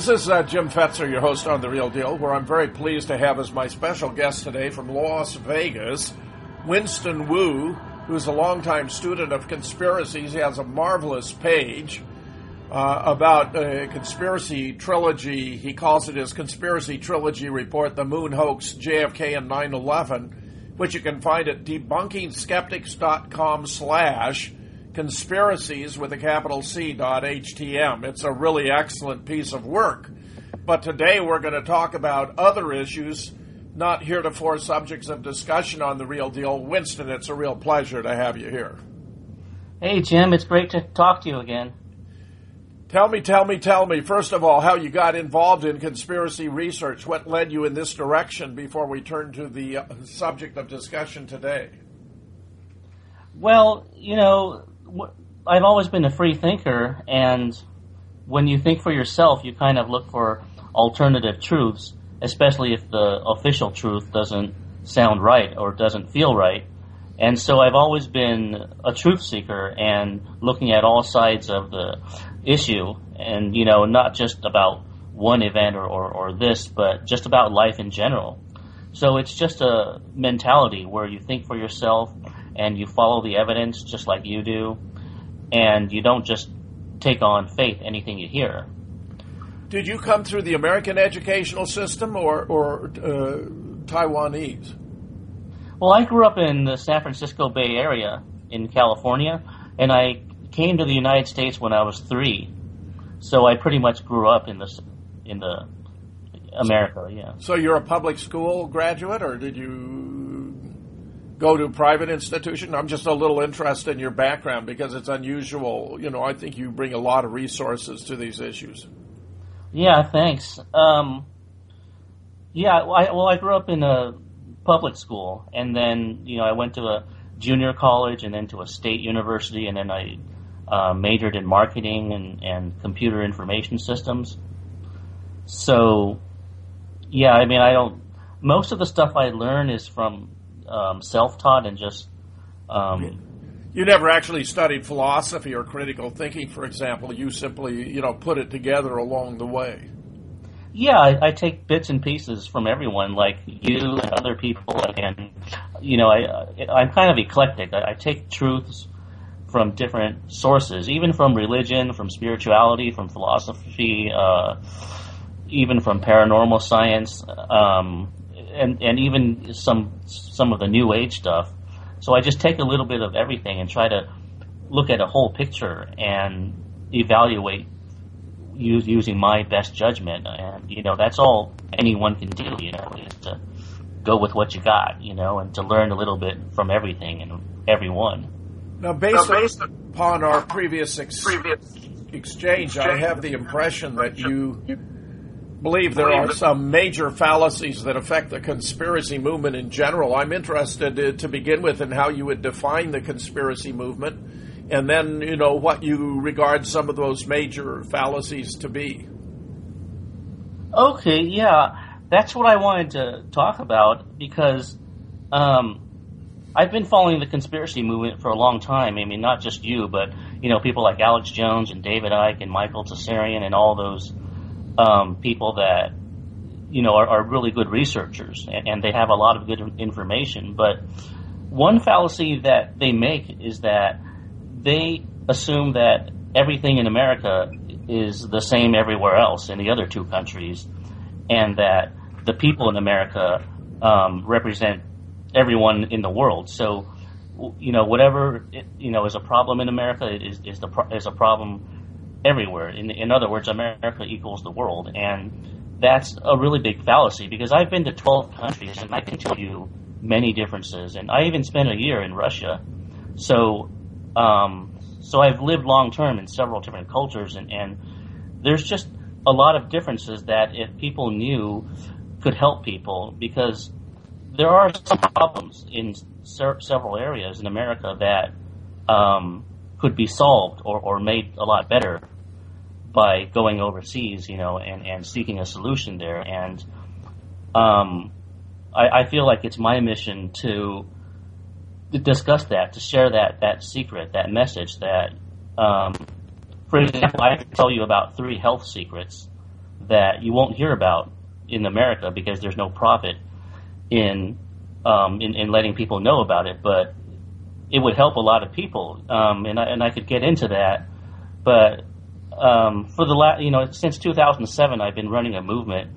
This is uh, Jim Fetzer, your host on The Real Deal, where I'm very pleased to have as my special guest today from Las Vegas, Winston Wu, who's a longtime student of conspiracies. He has a marvelous page uh, about a conspiracy trilogy. He calls it his Conspiracy Trilogy Report, The Moon Hoax, JFK, and 9 11, which you can find at debunkingskeptics.com slash conspiracies with a capital C dot HTM. It's a really excellent piece of work. But today we're going to talk about other issues, not heretofore subjects of discussion on the real deal. Winston, it's a real pleasure to have you here. Hey, Jim, it's great to talk to you again. Tell me, tell me, tell me, first of all, how you got involved in conspiracy research. What led you in this direction before we turn to the uh, subject of discussion today? Well, you know, I've always been a free thinker, and when you think for yourself, you kind of look for alternative truths, especially if the official truth doesn't sound right or doesn't feel right. And so I've always been a truth seeker and looking at all sides of the issue, and you know, not just about one event or, or, or this, but just about life in general. So it's just a mentality where you think for yourself and you follow the evidence just like you do, and you don't just take on faith anything you hear. Did you come through the American educational system or, or uh, Taiwanese? Well, I grew up in the San Francisco Bay Area in California, and I came to the United States when I was three. So I pretty much grew up in the in the America, yeah. So you're a public school graduate, or did you go to private institution? I'm just a little interested in your background because it's unusual. You know, I think you bring a lot of resources to these issues. Yeah, thanks. Um, yeah, I, well, I grew up in a public school, and then you know I went to a junior college, and then to a state university, and then I uh, majored in marketing and, and computer information systems. So, yeah, I mean, I don't. Most of the stuff I learn is from um, self-taught and just. Um, you never actually studied philosophy or critical thinking, for example. You simply, you know, put it together along the way. Yeah, I, I take bits and pieces from everyone, like you and other people, and you know, I I'm kind of eclectic. I, I take truths from different sources, even from religion, from spirituality, from philosophy, uh, even from paranormal science. Um, and and even some some of the new age stuff. So I just take a little bit of everything and try to look at a whole picture and evaluate use, using my best judgment. And you know that's all anyone can do. You know is to go with what you got. You know, and to learn a little bit from everything and everyone. Now, based, now, based upon our previous, ex- previous exchange, exchange, I have the impression that you believe there are some major fallacies that affect the conspiracy movement in general. I'm interested to, to begin with in how you would define the conspiracy movement, and then you know what you regard some of those major fallacies to be. Okay, yeah, that's what I wanted to talk about because um, I've been following the conspiracy movement for a long time. I mean, not just you, but you know, people like Alex Jones and David Icke and Michael Tsarion and all those um, people that you know are, are really good researchers and, and, they have a lot of good information. But one fallacy that they make is that they assume that everything in America is the same everywhere else in the other two countries, and that the people in America um, represent everyone in the world. So, you know, whatever you know is a problem in America is is the is a problem everywhere. In, in other words, America equals the world. And that's a really big fallacy because I've been to 12 countries and I can tell you many differences. And I even spent a year in Russia. So, um, so I've lived long term in several different cultures and, and there's just a lot of differences that if people knew could help people because there are some problems in several areas in America that um, could be solved or, or made a lot better by going overseas, you know, and, and seeking a solution there. And um, I, I feel like it's my mission to, discuss that, to share that that secret, that message. That, um, for example, I can tell you about three health secrets that you won't hear about in America because there's no profit in um, in, in letting people know about it. But it would help a lot of people, um, and I, and I could get into that. But um, for the last, you know, since 2007, I've been running a movement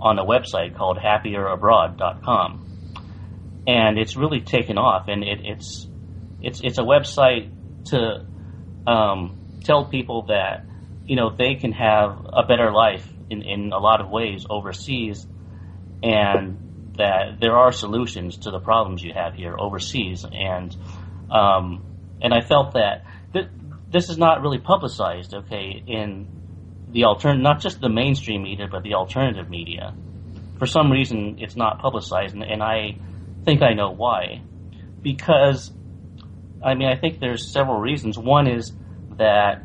on a website called HappierAbroad.com, and it's really taken off. And it, it's it's it's a website to um, tell people that you know they can have a better life in, in a lot of ways overseas, and that there are solutions to the problems you have here overseas. And um, and I felt that th- this is not really publicized, okay, in the altern not just the mainstream media, but the alternative media. For some reason, it's not publicized, and, and I think I know why. Because, I mean, I think there's several reasons. One is that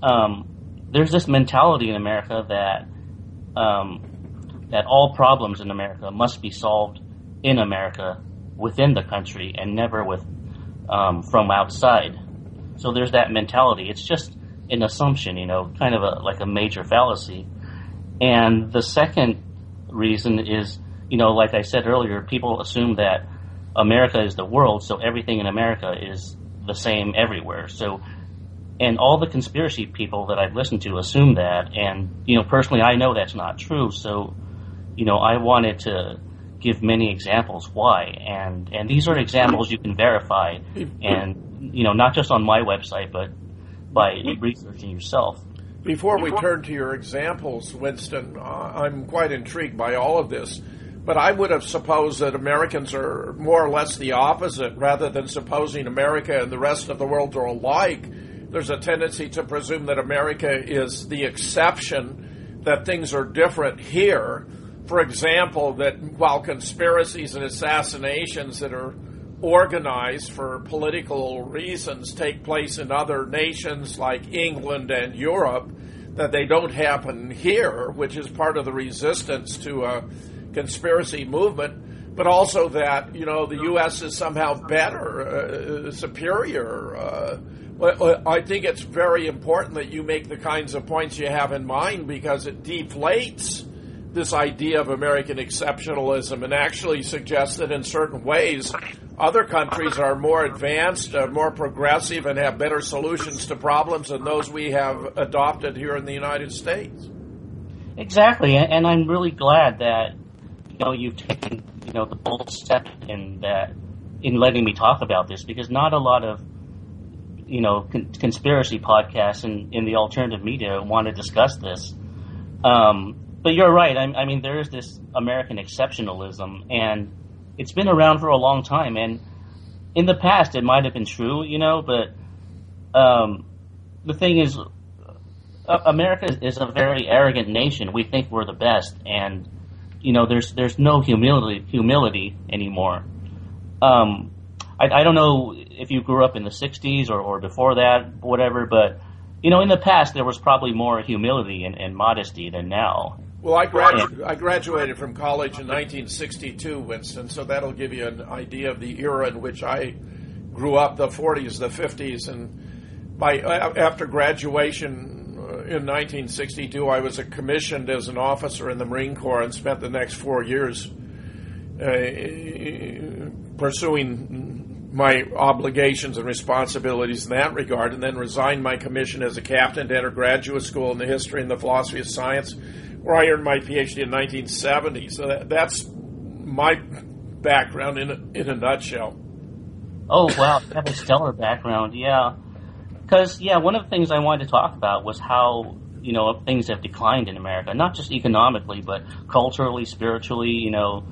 um, there's this mentality in America that um, that all problems in America must be solved in America within the country and never with um, from outside. So there's that mentality. It's just an assumption, you know, kind of a, like a major fallacy. And the second reason is, you know, like I said earlier, people assume that America is the world, so everything in America is the same everywhere. So, and all the conspiracy people that I've listened to assume that, and you know, personally, I know that's not true. So, you know, I wanted to give many examples why, and and these are examples you can verify, and you know, not just on my website, but by researching yourself. Before we turn to your examples, Winston, uh, I'm quite intrigued by all of this. But I would have supposed that Americans are more or less the opposite, rather than supposing America and the rest of the world are alike. There's a tendency to presume that America is the exception, that things are different here for example, that while conspiracies and assassinations that are organized for political reasons take place in other nations like England and Europe, that they don't happen here, which is part of the resistance to a conspiracy movement, but also that, you know, the U.S. is somehow better, uh, superior. Uh, I think it's very important that you make the kinds of points you have in mind because it deflates this idea of American exceptionalism and actually suggests that in certain ways other countries are more advanced, uh, more progressive, and have better solutions to problems than those we have adopted here in the United States. Exactly, and I'm really glad that you know you've taken you know the bold step in that in letting me talk about this because not a lot of you know con- conspiracy podcasts in, in the alternative media want to discuss this. Um, but you're right. I, I mean, there is this American exceptionalism, and it's been around for a long time. And in the past, it might have been true, you know. But um, the thing is, uh, America is a very arrogant nation. We think we're the best, and you know, there's there's no humility humility anymore. Um, I, I don't know if you grew up in the '60s or, or before that, whatever, but you know, in the past there was probably more humility and, and modesty than now. Well, I, gradu- I graduated from college in 1962, Winston, so that'll give you an idea of the era in which I grew up, the 40s, the 50s, and by after graduation uh, in 1962, I was commissioned as an officer in the Marine Corps and spent the next four years uh, pursuing my obligations and responsibilities in that regard, and then resigned my commission as a captain to enter graduate school in the history and the philosophy of science where I earned my PhD in 1970. So that, that's my background in a, in a nutshell. Oh wow, you have a stellar background, yeah. Because yeah, one of the things I wanted to talk about was how you know things have declined in America, not just economically, but culturally, spiritually, you know,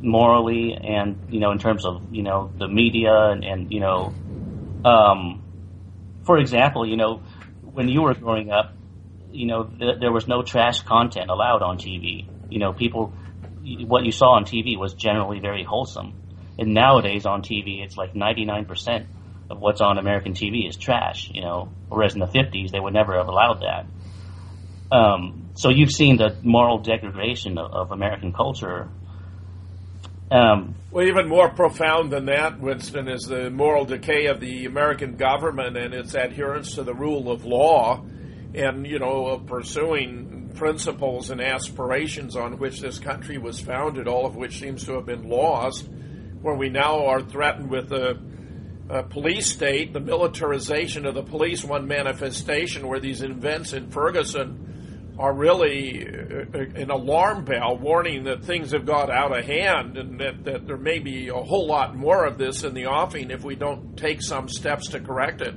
morally, and you know, in terms of you know the media and, and you know, um, for example, you know, when you were growing up, you know, th- there was no trash content allowed on TV. You know, people, what you saw on TV was generally very wholesome. And nowadays on TV, it's like 99% of what's on American TV is trash, you know, whereas in the 50s, they would never have allowed that. Um, so you've seen the moral degradation of, of American culture. Um, well, even more profound than that, Winston, is the moral decay of the American government and its adherence to the rule of law and you know of pursuing principles and aspirations on which this country was founded, all of which seems to have been lost, where we now are threatened with a, a police state, the militarization of the police, one manifestation where these events in Ferguson are really uh, an alarm bell warning that things have got out of hand and that, that there may be a whole lot more of this in the offing if we don't take some steps to correct it.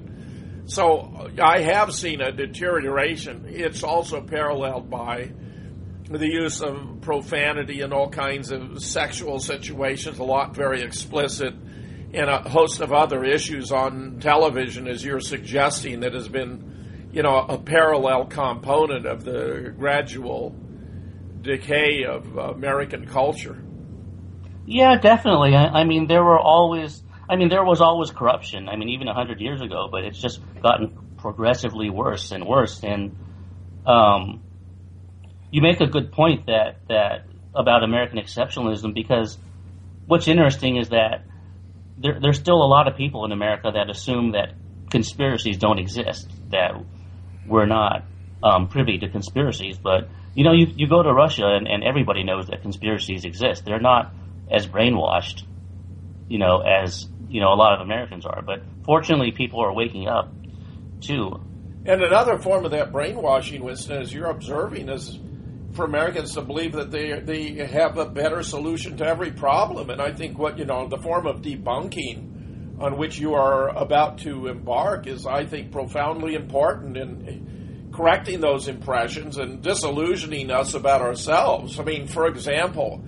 So I have seen a deterioration. It's also paralleled by the use of profanity and all kinds of sexual situations, a lot very explicit, and a host of other issues on television, as you're suggesting, that has been, you know, a parallel component of the gradual decay of American culture. Yeah, definitely. I, I mean, there were always I mean, there was always corruption. I mean, even a hundred years ago, but it's just gotten progressively worse and worse. And um, you make a good point that that about American exceptionalism because what's interesting is that there, there's still a lot of people in America that assume that conspiracies don't exist, that we're not um, privy to conspiracies. But you know, you you go to Russia and, and everybody knows that conspiracies exist. They're not as brainwashed, you know, as you know a lot of Americans are. But fortunately, people are waking up too. And another form of that brainwashing, Winston, as you're observing, is for Americans to believe that they they have a better solution to every problem. And I think what you know the form of debunking on which you are about to embark is, I think, profoundly important in correcting those impressions and disillusioning us about ourselves. I mean, for example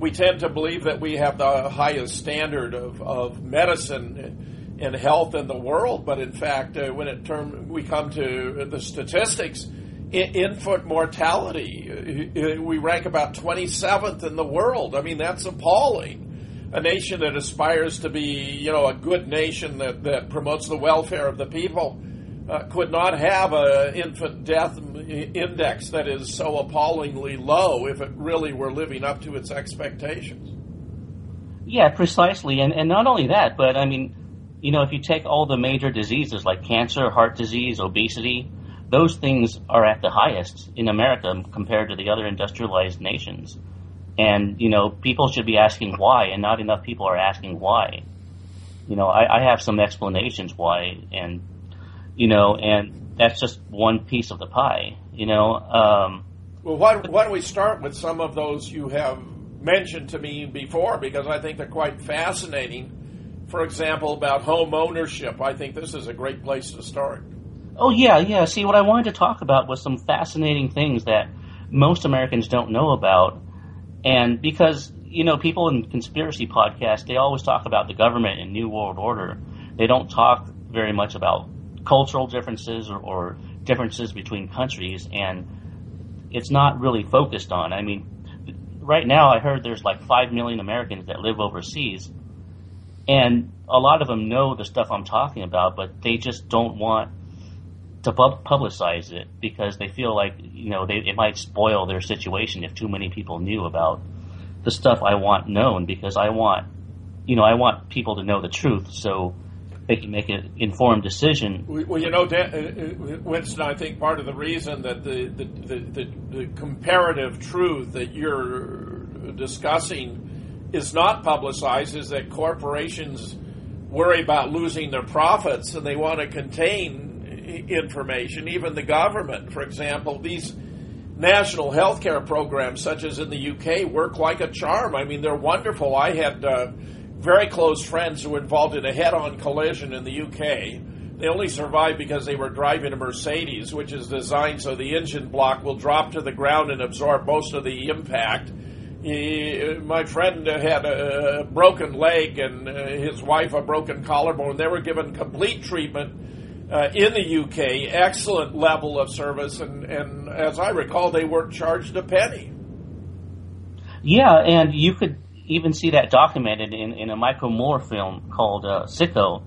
we tend to believe that we have the highest standard of, of medicine and health in the world, but in fact, uh, when it term, we come to the statistics, infant mortality, uh, uh, we rank about 27th in the world. I mean, that's appalling. A nation that aspires to be, you know, a good nation that, that promotes the welfare of the people uh, could not have an infant death index that is so appallingly low if it really were living up to its expectations. Yeah, precisely. And, and not only that, but I mean, you know, if you take all the major diseases like cancer, heart disease, obesity, those things are at the highest in America compared to the other industrialized nations. And, you know, people should be asking why, and not enough people are asking why. You know, I, I have some explanations why, and you know, and that's just one piece of the pie, you know. Um, well, why, why don't we start with some of those you have mentioned to me before because I think they're quite fascinating. For example, about home ownership, I think this is a great place to start. Oh yeah, yeah. See, what I wanted to talk about was some fascinating things that most Americans don't know about, and because you know, people in conspiracy podcasts they always talk about the government and New World Order. They don't talk very much about cultural differences or, or differences between countries, and it's not really focused on. I mean, right now I heard there's like five million Americans that live overseas, and a lot of them know the stuff I'm talking about, but they just don't want to pub- publicize it because they feel like you know they, it might spoil their situation if too many people knew about the stuff I want known because I want you know I want people to know the truth so they can make an informed decision. Well, you know, Dan, uh, uh, Winston, I think part of the reason that the, the, the, the, comparative truth that you're discussing is not publicized is that corporations worry about losing their profits and they want to contain information. Even the government, for example, these national health care programs, such as in the UK, work like a charm. I mean, they're wonderful. I had. Uh, very close friends who were involved in a head on collision in the UK. They only survived because they were driving a Mercedes, which is designed so the engine block will drop to the ground and absorb most of the impact. He, my friend had a broken leg and uh, his wife a broken collarbone. They were given complete treatment uh, in the UK, excellent level of service, and, and as I recall, they weren't charged a penny. Yeah, and you could even see that documented in, in a Michael Moore film called uh, Sicko.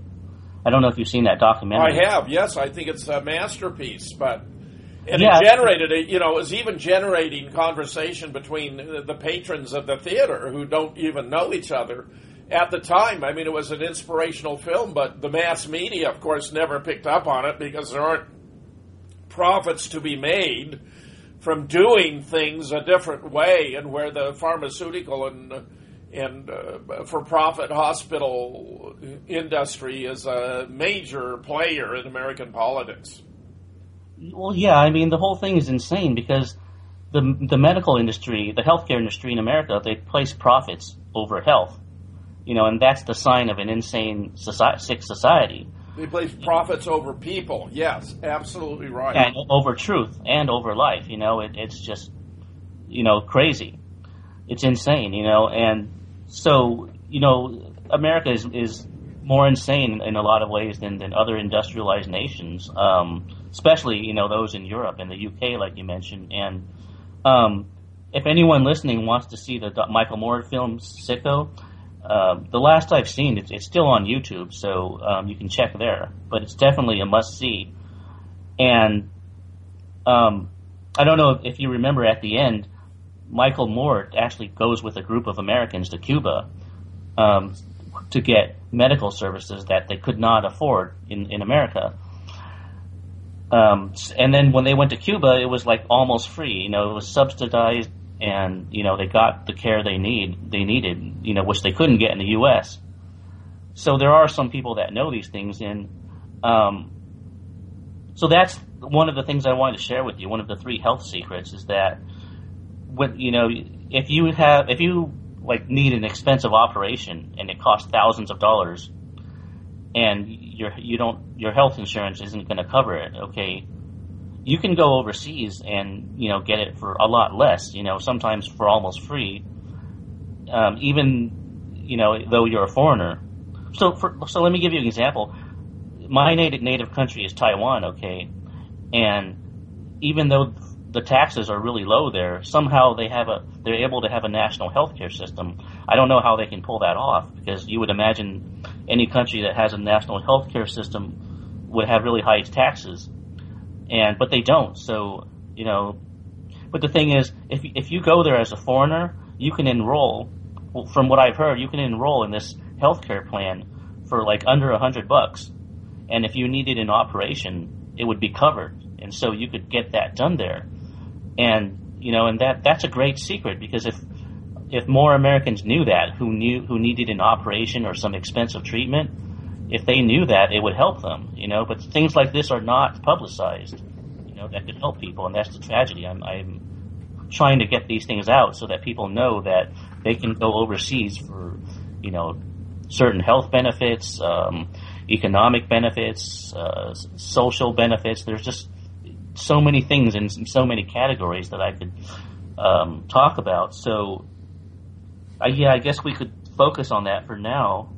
I don't know if you've seen that documentary. I have, yes. I think it's a masterpiece, but and yeah. it generated, a, you know, it was even generating conversation between the patrons of the theater who don't even know each other at the time. I mean, it was an inspirational film, but the mass media, of course, never picked up on it because there aren't profits to be made from doing things a different way, and where the pharmaceutical and and uh, for-profit hospital industry is a major player in American politics. Well, yeah, I mean the whole thing is insane because the the medical industry, the healthcare industry in America, they place profits over health, you know, and that's the sign of an insane society, sick society. They place profits over people. Yes, absolutely right. And over truth and over life. You know, it, it's just, you know, crazy. It's insane. You know, and so you know, America is is more insane in a lot of ways than, than other industrialized nations, um, especially you know those in Europe and the UK, like you mentioned. And um, if anyone listening wants to see the Michael Moore film Sicko, uh, the last I've seen, it's, it's still on YouTube, so um, you can check there. But it's definitely a must see. And um, I don't know if you remember at the end, Michael Moore actually goes with a group of Americans to Cuba um, to get medical services that they could not afford in, in America. Um, and then when they went to Cuba, it was like almost free. You know, it was subsidized, and you know they got the care they need they needed. You know, which they couldn't get in the U.S. So there are some people that know these things, and um, so that's one of the things I wanted to share with you. One of the three health secrets is that when you know if you have if you like need an expensive operation and it costs thousands of dollars and your you don't your health insurance isn't going to cover it okay you can go overseas and you know get it for a lot less you know sometimes for almost free. Um, even you know though you're a foreigner. So for, so let me give you an example. My native native country is Taiwan okay and even though the taxes are really low there. Somehow they have a they're able to have a national healthcare system. I don't know how they can pull that off because you would imagine any country that has a national healthcare system would have really high taxes, and but they don't. So you know, but the thing is, if if you go there as a foreigner, you can enroll. From what I've heard, you can enroll in this healthcare plan for like under a hundred bucks, and if you needed an operation, it would be covered, and so you could get that done there and you know, and that that's a great secret because if if more Americans knew that, who knew who needed an operation or some expensive treatment, if they knew that, it would help them. You know, but things like this are not publicized. You know, that could help people, and that's the tragedy. I'm, I'm trying to get these things out so that people know that they can go overseas for, you know, certain health benefits, um, economic benefits, uh, social benefits. There's just so many things in so many categories that I could um, talk about. So, uh, yeah, I guess we could focus on that for now.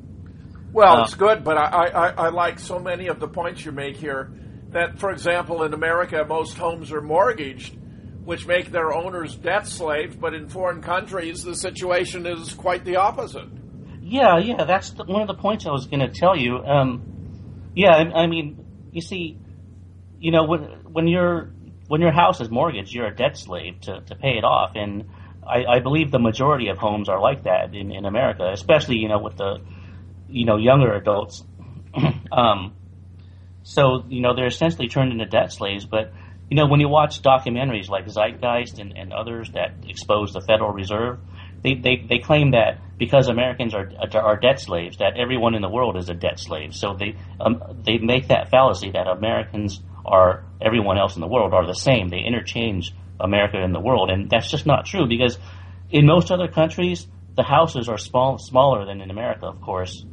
Well, uh, it's good, but I, I, I like so many of the points you make here that, for example, in America, most homes are mortgaged, which make their owners debt slaves, but in foreign countries, the situation is quite the opposite. Yeah, yeah, that's the, one of the points I was going to tell you. Um, yeah, I, I mean, you see, you know, when when your when your house is mortgaged, you're a debt slave to, to pay it off, and I, I believe the majority of homes are like that in, in America, especially you know with the you know younger adults. um, so you know they're essentially turned into debt slaves. But you know when you watch documentaries like Zeitgeist and, and others that expose the Federal Reserve, they, they, they claim that because Americans are are debt slaves, that everyone in the world is a debt slave. So they um, they make that fallacy that Americans are everyone else in the world are the same. They interchange America and the world, and that's just not true because in most other countries the houses are small, smaller than in America, of course.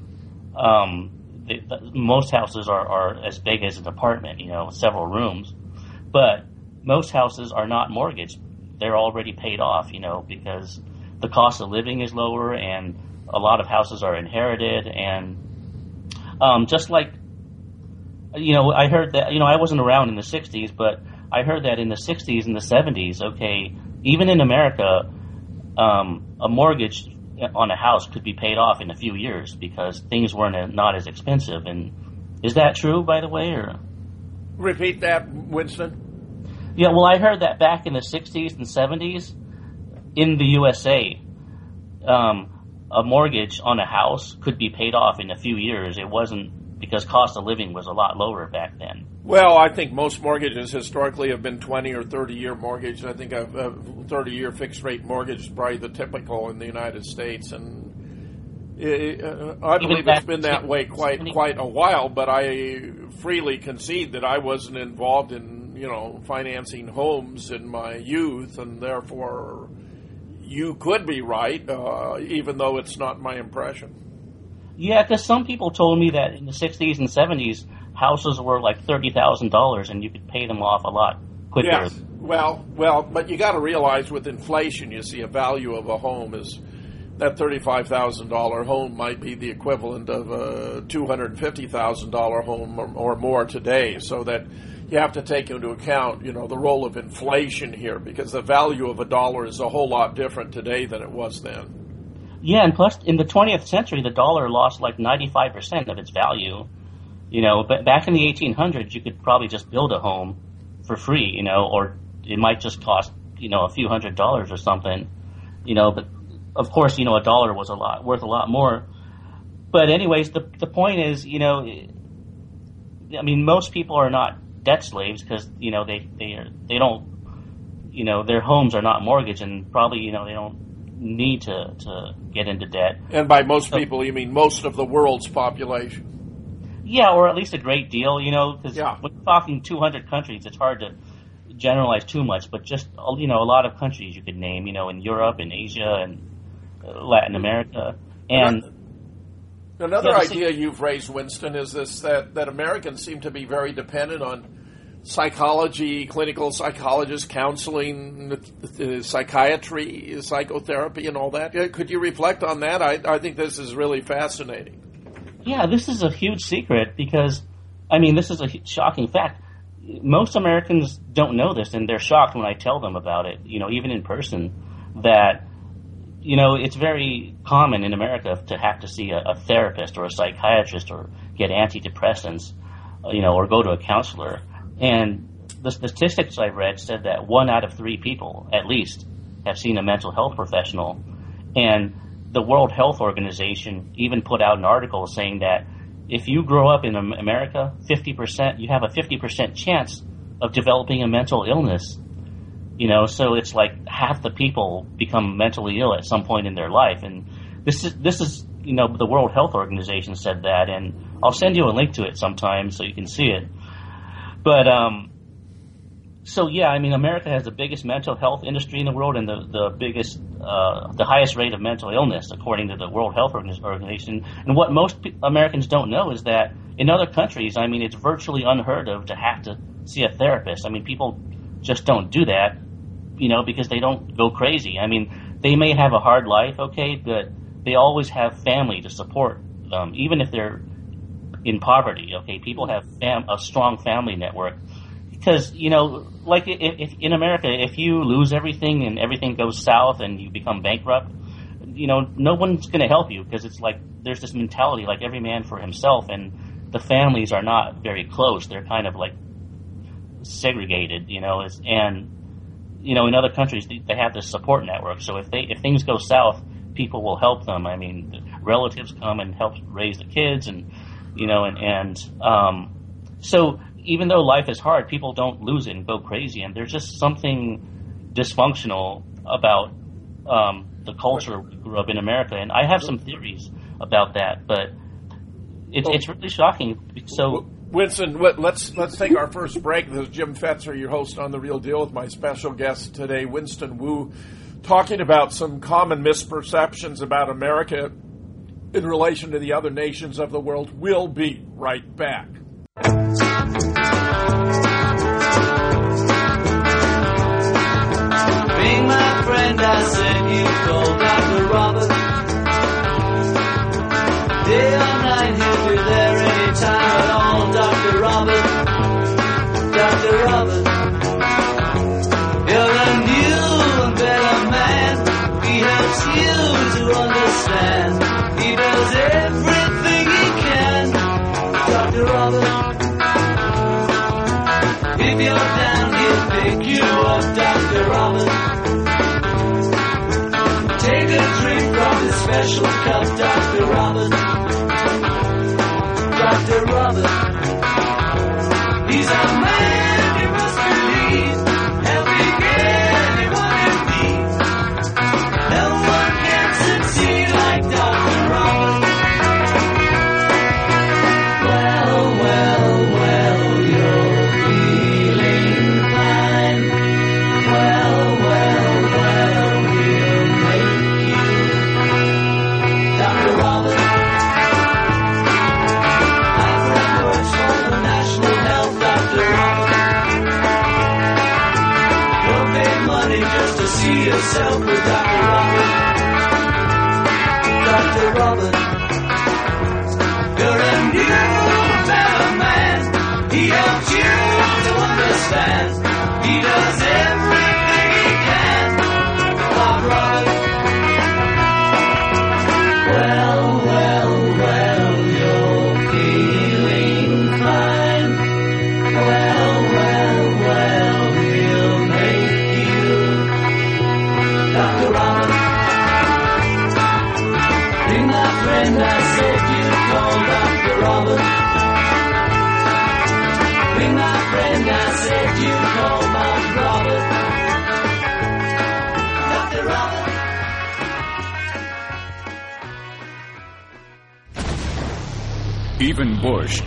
Um, the, the, most houses are, are as big as an apartment, you know, several rooms, but most houses are not mortgaged. They're already paid off, you know, because the cost of living is lower and a lot of houses are inherited and um, just like you know, I heard that, you know, I wasn't around in the 60s, but I heard that in the 60s and the 70s, okay, even in America, um, a mortgage on a house could be paid off in a few years because things weren't not as expensive. And is that true, by the way? Or repeat that, Winston? Yeah, well, I heard that back in the 60s and 70s in the USA, um, a mortgage on a house could be paid off in a few years. It wasn't because cost of living was a lot lower back then. Well, I think most mortgages historically have been 20 or 30 year mortgage. I think a, a 30 year fixed rate mortgage is probably the typical in the United States, and it, uh, I believe it's been that way quite quite a while. But I freely concede that I wasn't involved in you know financing homes in my youth, and therefore you could be right, uh, even though it's not my impression. Yeah, because some people told me that in the 60s and 70s, houses were like $30,000 and you could pay them off a lot quicker. Yes. Well, well, but you got to realize with inflation, you see, a value of a home is that $35,000 home might be the equivalent of a $250,000 home or, or more today. So that you have to take into account, you know, the role of inflation here because the value of a dollar is a whole lot different today than it was then. Yeah, and plus in the 20th century, the dollar lost like 95% of its value. You know, but back in the 1800s, you could probably just build a home for free, you know, or it might just cost, you know, a few hundred dollars or something, you know, but of course, you know, a dollar was a lot, worth a lot more. But anyways, the, the point is, you know, I mean, most people are not debt slaves because, you know, they, they, are, they don't, you know, their homes are not mortgaged and probably, you know, they don't need to, to get into debt. And by most so, people, you mean most of the world's population? Yeah, or at least a great deal, you know, because yeah. when you're talking 200 countries, it's hard to generalize too much, but just, you know, a lot of countries you could name, you know, in Europe and Asia and uh, Latin America. And another yeah, idea you've raised, Winston, is this that, that Americans seem to be very dependent on psychology, clinical psychologists, counseling, uh, psychiatry, psychotherapy, and all that. Could you reflect on that? I, I think this is really fascinating. Yeah, this is a huge secret because, I mean, this is a shocking fact. Most Americans don't know this, and they're shocked when I tell them about it, you know, even in person, that, you know, it's very common in America to have to see a, a therapist or a psychiatrist or get antidepressants, uh, you know, or go to a counselor and the statistics I've read said that one out of three people, at least, have seen a mental health professional. And the World Health Organization even put out an article saying that if you grow up in America, 50%, you have a 50% chance of developing a mental illness. You know, so it's like half the people become mentally ill at some point in their life. And this is, this is, you know, the World Health Organization said that. And I'll send you a link to it sometime so you can see it. But um, so yeah, I mean, America has the biggest mental health industry in the world and the the biggest, uh, the highest rate of mental illness according to the World Health Organization. And what most Americans don't know is that in other countries, I mean, it's virtually unheard of to have to see a therapist. I mean, people just don't do that, you know, because they don't go crazy. I mean, they may have a hard life, okay, but they always have family to support them, even if they're in poverty. Okay, people have fam- a strong family network because you know, like if, if in America, if you lose everything and everything goes south and you become bankrupt, you know, no one's going to help you because it's like there's this mentality like every man for himself, and the families are not very close. They're kind of like segregated, you know, and you know, in other countries they have this support network. So if they if things go south, people will help them. I mean, relatives come and help raise the kids and you know, and and um, so even though life is hard, people don't lose it and go crazy, and there's just something dysfunctional about um, the culture we grew up in America, and I have some theories about that, but it, it's really shocking. So. Winston, let's let's take our first break. This is Jim Fetzer, your host on the Real Deal, with my special guest today, Winston Wu, talking about some common misperceptions about America in relation to the other nations of the world. We'll be right back. Being my friend, I said you called Dr. Robert. Day or night, he'll be there anytime at all, Dr. Robert. Dr. Robert. You're a new and better man. He helps you to understand. Special cup, Dr. Robert. Dr. Dr.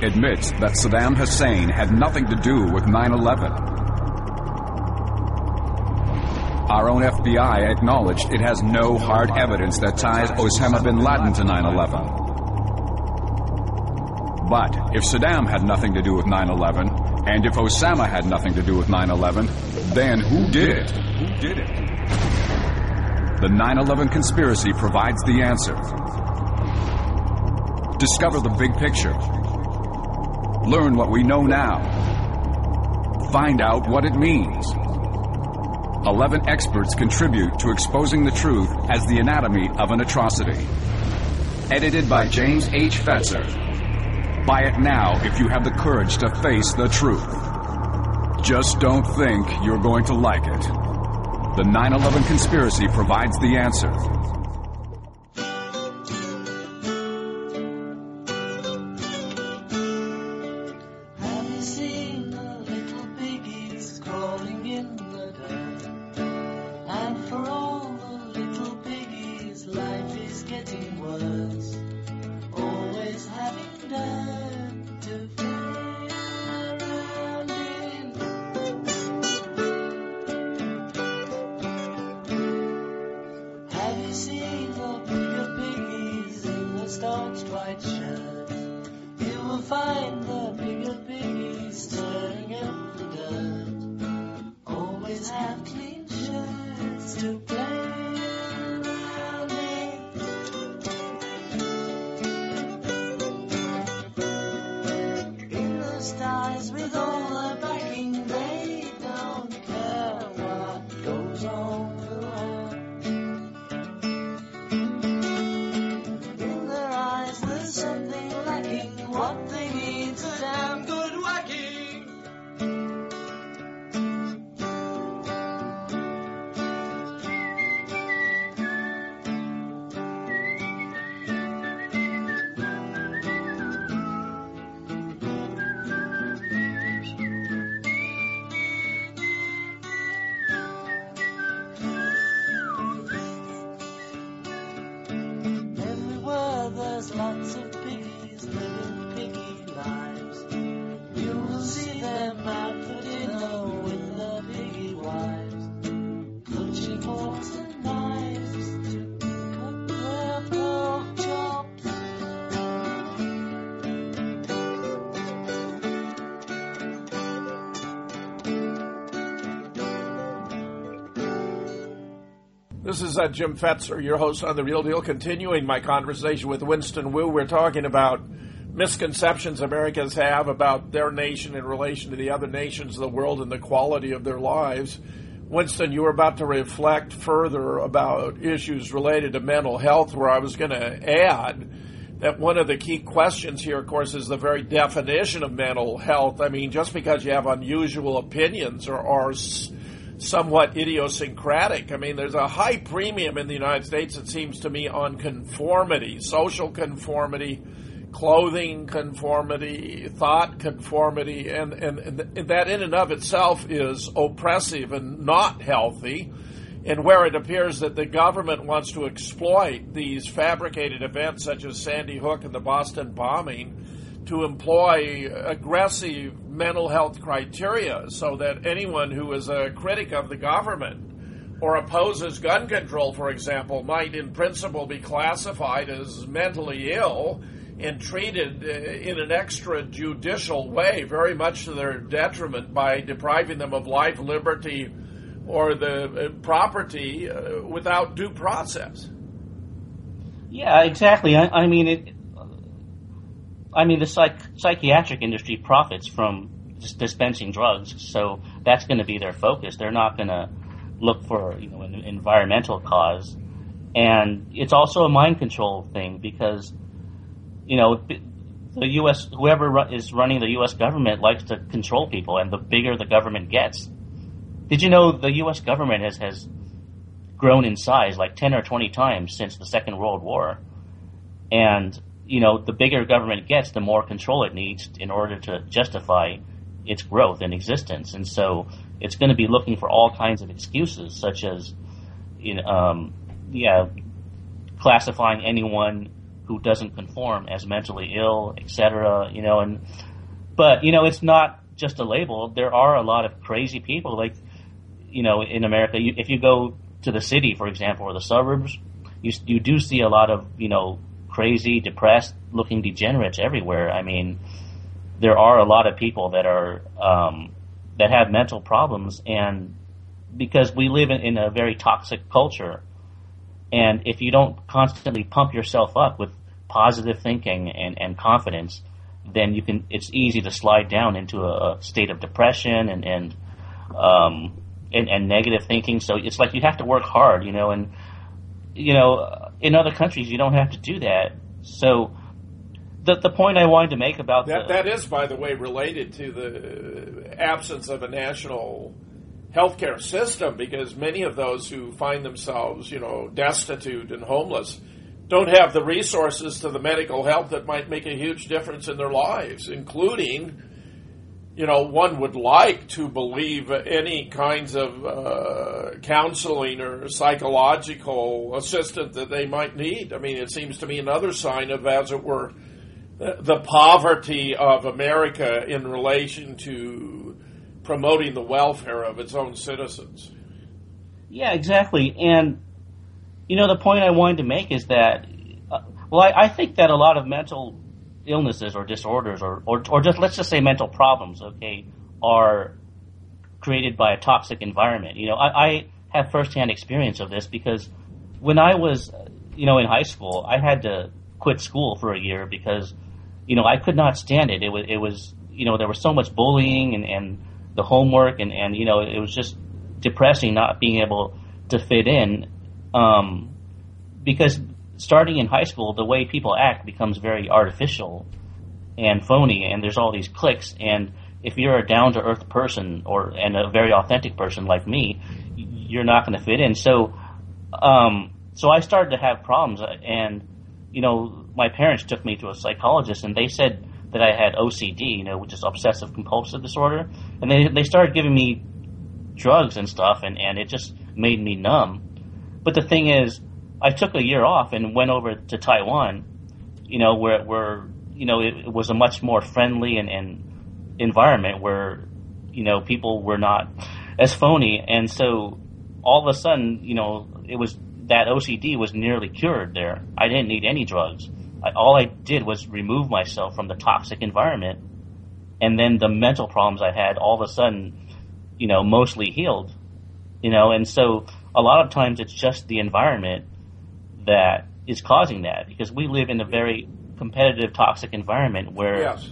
admits that Saddam Hussein had nothing to do with 9 11. Our own FBI acknowledged it has no hard evidence that ties Osama bin Laden to 9 11. But if Saddam had nothing to do with 9 11, and if Osama had nothing to do with 9 11, then who did? it? Who did it? The 9 11 conspiracy provides the answer. Discover the big picture. Learn what we know now. Find out what it means. 11 experts contribute to exposing the truth as the anatomy of an atrocity. Edited by James H. Fetzer. Buy it now if you have the courage to face the truth. Just don't think you're going to like it. The 9 11 conspiracy provides the answer. This is uh, Jim Fetzer, your host on The Real Deal, continuing my conversation with Winston Wu. We're talking about misconceptions Americans have about their nation in relation to the other nations of the world and the quality of their lives. Winston, you were about to reflect further about issues related to mental health, where I was going to add that one of the key questions here, of course, is the very definition of mental health. I mean, just because you have unusual opinions or are somewhat idiosyncratic, I mean, there's a high premium in the United States, it seems to me, on conformity, social conformity, clothing conformity, thought conformity, and, and, and that in and of itself is oppressive and not healthy. And where it appears that the government wants to exploit these fabricated events, such as Sandy Hook and the Boston bombing, to employ aggressive mental health criteria so that anyone who is a critic of the government or opposes gun control, for example, might in principle be classified as mentally ill and treated uh, in an extrajudicial way, very much to their detriment by depriving them of life, liberty, or the uh, property uh, without due process. Yeah, exactly. I, I mean, it, I mean, the psych, psychiatric industry profits from dispensing drugs, so that's going to be their focus. They're not going to look for you know an environmental cause, and it's also a mind control thing because you know the U.S. whoever is running the U.S. government likes to control people, and the bigger the government gets. Did you know the U.S. government has has grown in size like ten or twenty times since the Second World War, and you know, the bigger government gets, the more control it needs in order to justify its growth and existence. And so it's going to be looking for all kinds of excuses, such as, you know, um, yeah, classifying anyone who doesn't conform as mentally ill, etc. You know, and but you know, it's not just a label. There are a lot of crazy people, like you know, in America. You, if you go to the city, for example, or the suburbs, you you do see a lot of you know crazy, depressed looking degenerates everywhere. I mean, there are a lot of people that are um, that have mental problems, and because we live in, in a very toxic culture, and if you don't constantly pump yourself up with positive thinking and, and confidence, then you can. It's easy to slide down into a, a state of depression and and, um, and and negative thinking. So it's like you have to work hard, you know, and you know in other countries, you don't have to do that. So, the the point I wanted to make about that the, that is, by the way, related to the uh, absence of a national healthcare system, because many of those who find themselves, you know, destitute and homeless, don't have the resources to the medical help that might make a huge difference in their lives, including you know, one would like to believe any kinds of uh, counseling or psychological assistance that they might need. I mean, it seems to me another sign of, as it were, the poverty of America in relation to promoting the welfare of its own citizens. Yeah, exactly. And, you know, the point I wanted to make is that, uh, well, I, I think that a lot of mental illnesses or disorders or, or, or just let's just say mental problems, okay, are created by a toxic environment. You know, I, I have firsthand experience of this because when I was, you know, in high school, I had to quit school for a year because, you know, I could not stand it. It was, it was, you know, there was so much bullying and, and the homework and, and, you know, it was just depressing not being able to fit in. Um, because starting in high school, the way people act becomes very artificial and phony, and there's all these cliques. And if you're a down to earth person or and a very authentic person like me, you're not going to fit in. So, um, so I started to have problems, and you know, my parents took me to a psychologist, and they said that I had OCD, you know, which is obsessive compulsive disorder, and they they started giving me drugs and stuff, and and it just made me numb. But the thing is, I took a year off and went over to Taiwan, you know, where where you know it, it was a much more friendly and, and environment where you know people were not as phony, and so all of a sudden, you know, it was that OCD was nearly cured there. I didn't need any drugs. I, all I did was remove myself from the toxic environment, and then the mental problems I had all of a sudden, you know, mostly healed. You know, and so a lot of times it's just the environment that is causing that because we live in a very competitive, toxic environment where. Yes.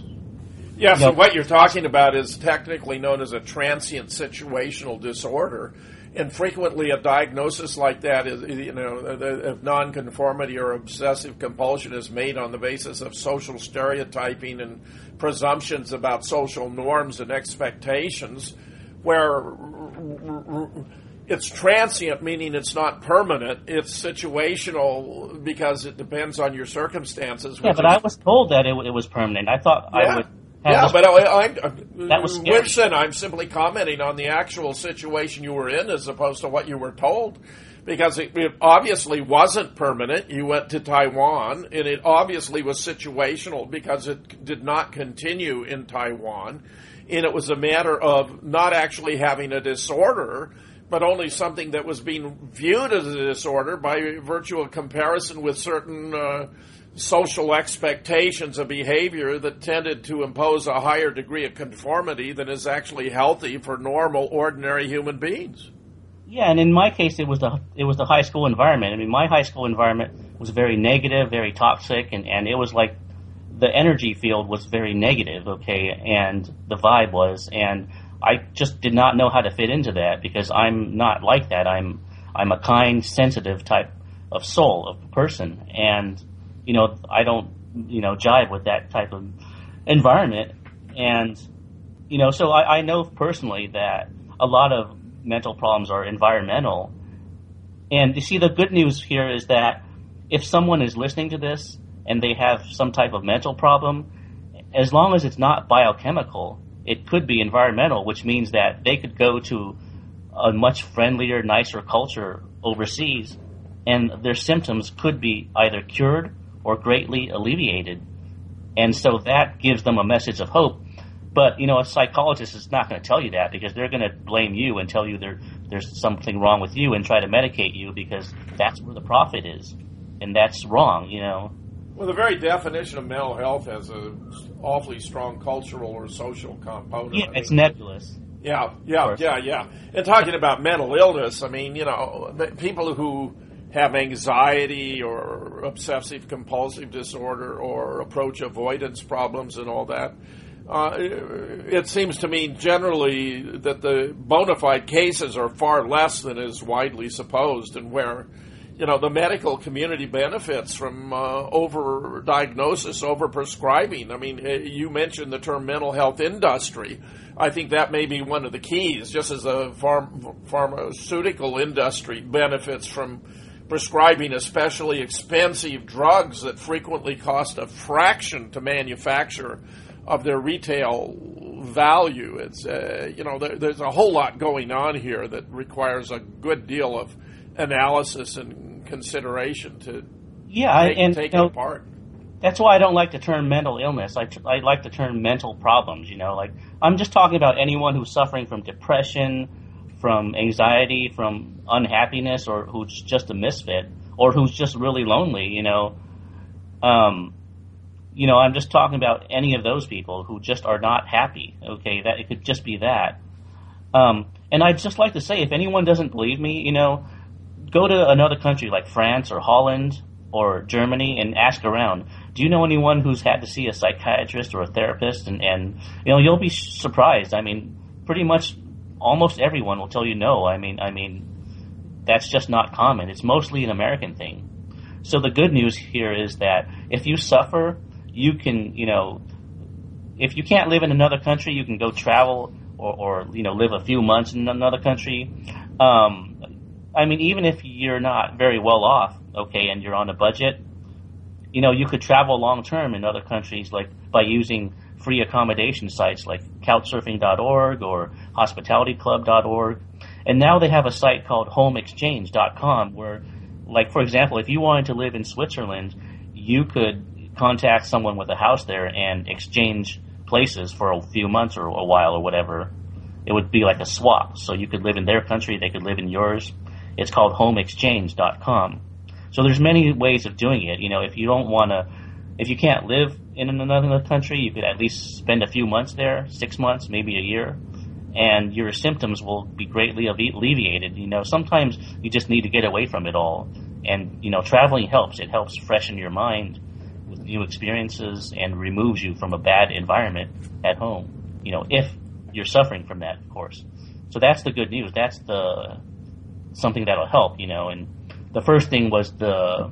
Yes, you know, and what you're talking about is technically known as a transient situational disorder. And frequently, a diagnosis like that is, you know, of nonconformity or obsessive compulsion is made on the basis of social stereotyping and presumptions about social norms and expectations, where it's transient, meaning it's not permanent. It's situational because it depends on your circumstances. Yeah, but is- I was told that it, it was permanent. I thought I Yeah. would. Have Yeah, but I, I, That was scary. Winston, I'm simply commenting on the actual situation you were in as opposed to what you were told. Because it, it obviously wasn't permanent. You went to Taiwan, and it obviously was situational because it did not continue in Taiwan. And it was a matter of not actually having a disorder, but only something that was being viewed as a disorder by virtue of comparison with certain uh, social expectations of behavior that tended to impose a higher degree of conformity than is actually healthy for normal, ordinary human beings. Yeah, and in my case, it was the it was the high school environment. I mean, my high school environment was very negative, very toxic, and and it was like the energy field was very negative. Okay, and the vibe was, and I just did not know how to fit into that because I'm not like that. I'm I'm a kind, sensitive type of soul of person, and you know I don't you know jive with that type of environment, and you know so I, I know personally that a lot of mental problems are environmental. And you see, the good news here is that if someone is listening to this and they have some type of mental problem, as long as it's not biochemical, it could be environmental, which means that they could go to a much friendlier, nicer culture overseas, and their symptoms could be either cured or greatly alleviated. And so that gives them a message of hope. But you know, a psychologist is not going to tell you that because they're going to blame you and tell you there there's something wrong with you and try to medicate you because that's where the profit is, and that's wrong. You know. Well, the very definition of mental health has a awfully strong cultural or social component. Yeah, it's nebulous. Yeah, yeah, yeah, yeah. And talking about mental illness, I mean, you know, people who have anxiety or obsessive compulsive disorder or approach avoidance problems and all that. Uh, it seems to me generally that the bona fide cases are far less than is widely supposed, and where you know the medical community benefits from uh, overdiagnosis, overprescribing. I mean, eh, you mentioned the term mental health industry. I think that may be one of the keys, just as the pharm- pharmaceutical industry benefits from prescribing especially expensive drugs that frequently cost a fraction to manufacture of their retail value. It's uh, you know there, there's a whole lot going on here that requires a good deal of analysis and consideration to Yeah, take, and take you know, it apart. that's why I don't like the term mental illness. I, I like the term mental problems. You know, like I'm just talking about anyone who's suffering from depression, from anxiety, from unhappiness, or who's just a misfit, or who's just really lonely. You know, um, you know, I'm just talking about any of those people who just are not happy. Okay, that it could just be that. Um, and I'd just like to say, if anyone doesn't believe me, you know, go to another country like France or Holland or Germany and ask around. Do you know anyone who's had to see a psychiatrist or a therapist? And, and you know, you'll be surprised. I mean, pretty much almost everyone will tell you no. I mean, I mean, that's just not common. It's mostly an American thing. So the good news here is that if you suffer, you can, you know, if you can't live in another country, you can go travel or, or you know, live a few months in another country. Um, I mean, even if you're not very well off, okay, and you're on a budget, you know, you could travel long term in other countries, like by using free accommodation sites like Couchsurfing.org or HospitalityClub.org. And now they have a site called HomeExchange.com where, like, for example, if you wanted to live in Switzerland, you could contact someone with a house there and exchange places for a few months or a while or whatever. It would be like a swap. So you could live in their country, they could live in yours. It's called HomeExchange.com. So there's many ways of doing it. You know, if you don't want to, if you can't live in another country, you could at least spend a few months there, six months, maybe a year, and your symptoms will be greatly alleviated. You know, sometimes you just need to get away from it all, and you know, traveling helps. It helps freshen your mind with new experiences and removes you from a bad environment at home. You know, if you're suffering from that, of course. So that's the good news. That's the something that'll help. You know, and the first thing was the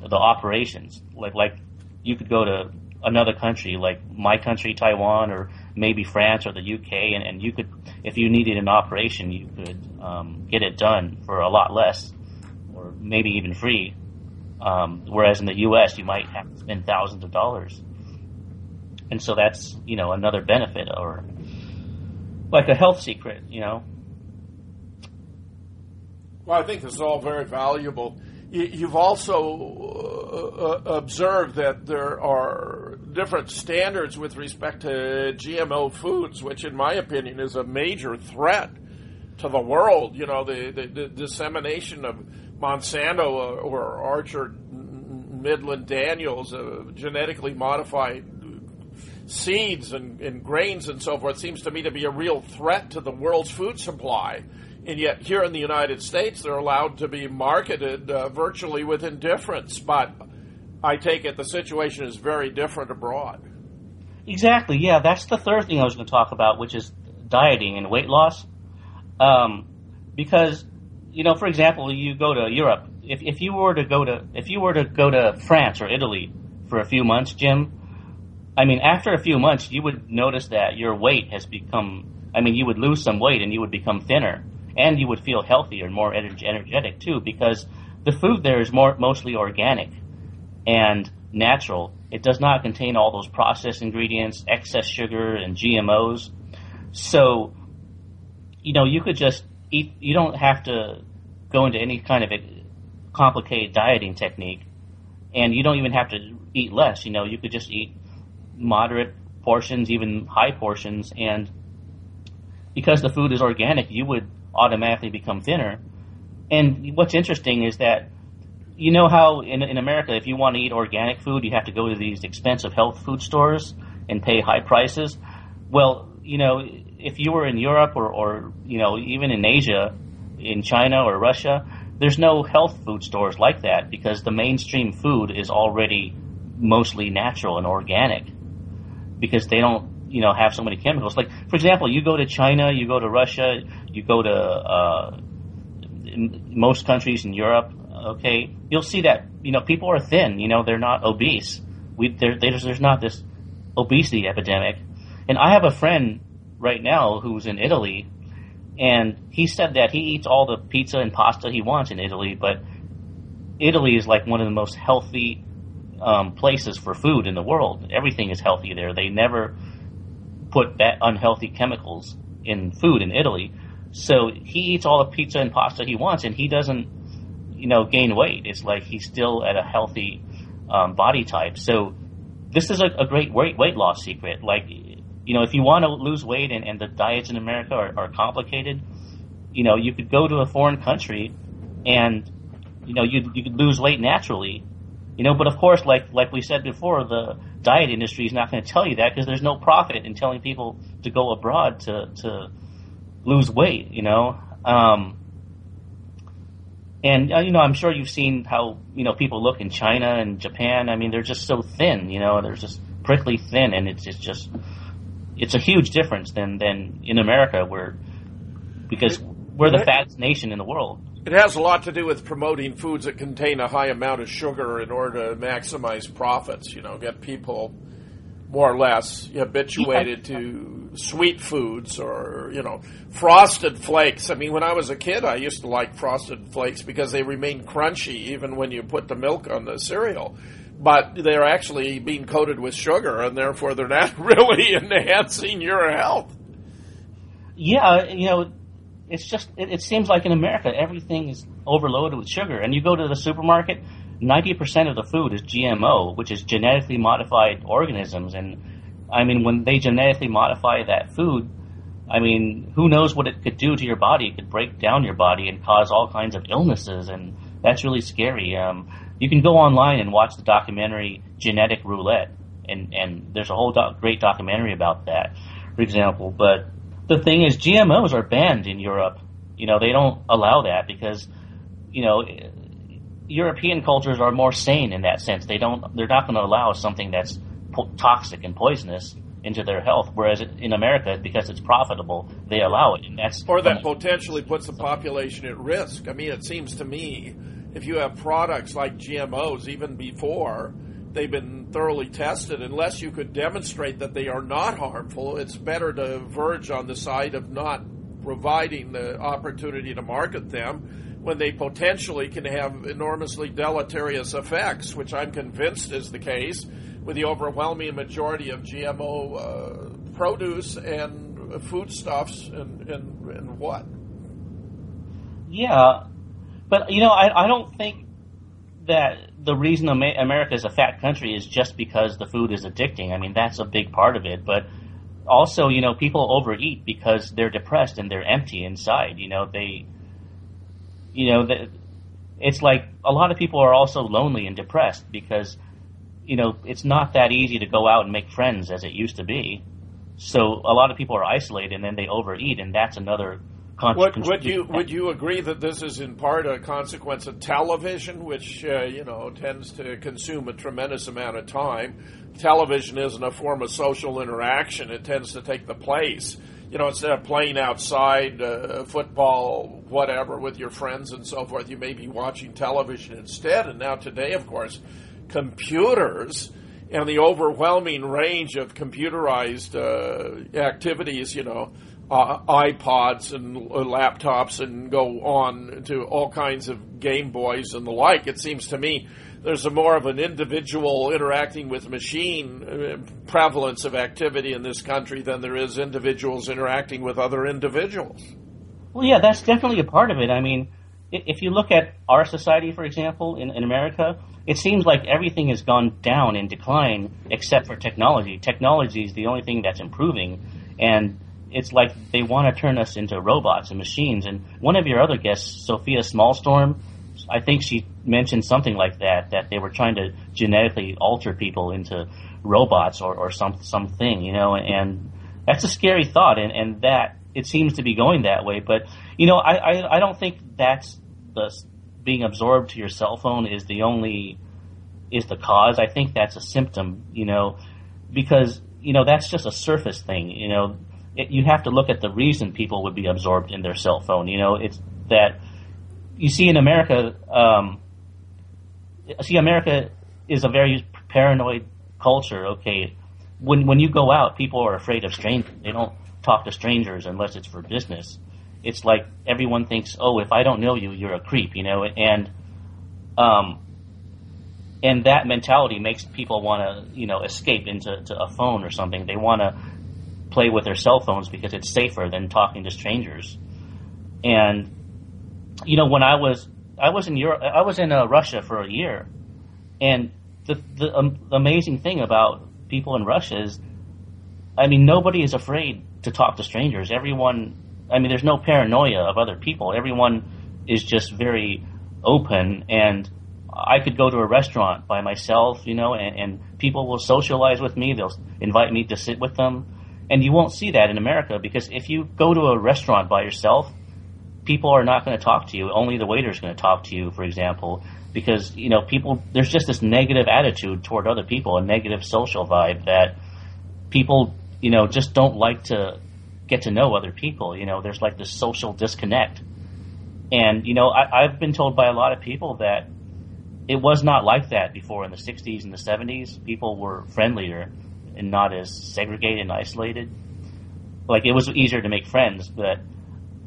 the operations. Like like you could go to another country, like my country, Taiwan, or maybe France or the UK, and, and you could, if you needed an operation, you could um, get it done for a lot less, or maybe even free. Um, whereas in the U.S., you might have to spend thousands of dollars, and so that's you know another benefit, or like a health secret, you know. Well, I think this is all very valuable. You've also uh, observed that there are different standards with respect to GMO foods, which, in my opinion, is a major threat to the world. You know, the, the, the dissemination of Monsanto or Archer Midland Daniels, uh, genetically modified seeds and, and grains and so forth, seems to me to be a real threat to the world's food supply and yet here in the United States they're allowed to be marketed uh, virtually with indifference. But I take it the situation is very different abroad. Exactly. Yeah, that's the third thing I was going to talk about, which is dieting and weight loss. Um, because you know, for example, you go to Europe. If if you were to go to if you were to go to France or Italy for a few months, Jim, I mean, after a few months, you would notice that your weight has become. I mean, you would lose some weight and you would become thinner and you would feel healthier and more energetic too because the food there is more mostly organic and natural. It does not contain all those processed ingredients, excess sugar, and GMOs. So, you know, you could just eat. You don't have to go into any kind of complicated dieting technique, and you don't even have to eat less. You know, you could just eat moderate portions, even high portions, and because the food is organic, you would automatically become thinner. And what's interesting is that you know how in, in America, if you want to eat organic food, you have to go to these expensive health food stores and pay high prices. Well, you know, if you were in Europe or, or you know even in Asia, in China or Russia, there's no health food stores like that because the mainstream food is already mostly natural and organic because they don't you know have so many chemicals. Like for example, you go to China, you go to Russia, you go to uh, most countries in Europe. Okay, you'll see that you know people are thin. You know they're not obese. We there, there's there's not this obesity epidemic. And I have a friend right now who's in Italy, and he said that he eats all the pizza and pasta he wants in Italy, but Italy is like one of the most healthy um, places for food in the world. Everything is healthy there. They never put that unhealthy chemicals in food in Italy. So he eats all the pizza and pasta he wants, and he doesn't, you know, gain weight. It's like he's still at a healthy um, body type. So this is a, a, great weight weight loss secret. Like, you know, if you want to lose weight and, and the diets in America are, are complicated, you know, you could go to a foreign country and you know you you could lose weight naturally you know, but of course, like like we said before, the diet industry is not going to tell you that because there's no profit in telling people to go abroad to to lose weight. You know, um, and uh, you know, I'm sure you've seen how you know people look in China and Japan. I mean, they're just so thin. You know, they're just prickly thin, and it's, it's just it's a huge difference than than in America where because we're the fattest nation in the world. It has a lot to do with promoting foods that contain a high amount of sugar in order to maximize profits. You know, get people more or less habituated to sweet foods or you know frosted flakes. I mean, when I was a kid, I used to like frosted flakes because they remain crunchy even when you put the milk on the cereal. But they're actually being coated with sugar, and therefore they're not really enhancing your health. Yeah, you know, it's just it, it, seems like in America everything is overloaded with sugar, and you go to the supermarket, ninety percent of the food is GMO, which is genetically modified organisms, and I mean when they genetically modify that food, I mean who knows what it could do to your body? It could break down your body and cause all kinds of illnesses, and that's really scary. Um, you can go online and watch the documentary Genetic Roulette, and and there's a whole doc- great documentary about that, for example, but the thing is, GMOs are banned in Europe. You know, they don't allow that because, you know, European cultures are more sane in that sense. They don't, they're not going to allow something that's po- toxic and poisonous into their health. Whereas in America, because it's profitable, they allow it, and that's or that potentially puts the population at risk. I mean, it seems to me if you have products like GMOs, even before they've been thoroughly tested. Unless you could demonstrate that they are not harmful, it's better to verge on the side of not providing the opportunity to market them when they potentially can have enormously deleterious effects, which I'm convinced is the case with the overwhelming majority of GMO uh, produce and foodstuffs and, and, and what. Yeah, but you know, I, I don't think that the reason America is a fat country is just because the food is addicting. I mean, that's a big part of it, but also, you know, people overeat because they're depressed and they're empty inside. You know, they, you know, the, it's like a lot of people are also lonely and depressed because, you know, it's not that easy to go out and make friends as it used to be. So a lot of people are isolated and then they overeat, and that's another would, would you would you agree that this is in part a consequence of television, which uh, you know tends to consume a tremendous amount of time? Television isn't a form of social interaction; it tends to take the place. You know, instead of playing outside, uh, football, whatever, with your friends and so forth, you may be watching television instead. And now today, of course, computers and the overwhelming range of computerized uh, activities, you know, uh, iPods and uh, laptops and go on to all kinds of Game Boys and the like. It seems to me there's a more of an individual interacting with machine uh, prevalence of activity in this country than there is individuals interacting with other individuals. Well, yeah, that's definitely a part of it. I mean, if you look at our society, for example, in, in America, it seems like everything has gone down in decline except for technology. Technology is the only thing that's improving, and it's like they want to turn us into robots and machines. And one of your other guests, Sofia Smallstorm, I think she mentioned something like that, that they were trying to genetically alter people into robots or, or some something, you know, and that's a scary thought, and, and that it seems to be going that way. But you know, I, I, I don't think that's the being absorbed to your cell phone is the only is the cause. I think that's a symptom, you know, because you know that's just a surface thing. You know, it, you have to look at the reason people would be absorbed in their cell phone. You know, it's that you see in America. Um, see, America is a very paranoid culture. Okay, when when you go out, people are afraid of strangers. They don't talk to strangers unless it's for business. It's like everyone thinks, oh, if I don't know you, you're a creep. You know, and um, and that mentality makes people want to you know escape into a phone or something. They want to play with their cell phones because it's safer than talking to strangers. And you know, when I was I was in Europe, I was in uh, Russia for a year, and the the um, amazing thing about people in Russia is, I mean, nobody is afraid to talk to strangers. Everyone, I mean, there's no paranoia of other people. Everyone is just very open and. I could go to a restaurant by myself, you know, and, and people will socialize with me. They'll invite me to sit with them and you won't see that in America because if you go to a restaurant by yourself, people are not going to talk to you. Only the waiter is going to talk to you, for example, because you know people. There's just this negative attitude toward other people, a negative social vibe that people, you know, just don't like to get to know other people. You know, there's like this social disconnect, and you know, I, I've been told by a lot of people that it was not like that before in the 60s and the 70s. People were friendlier and not as segregated and isolated. Like it was easier to make friends, but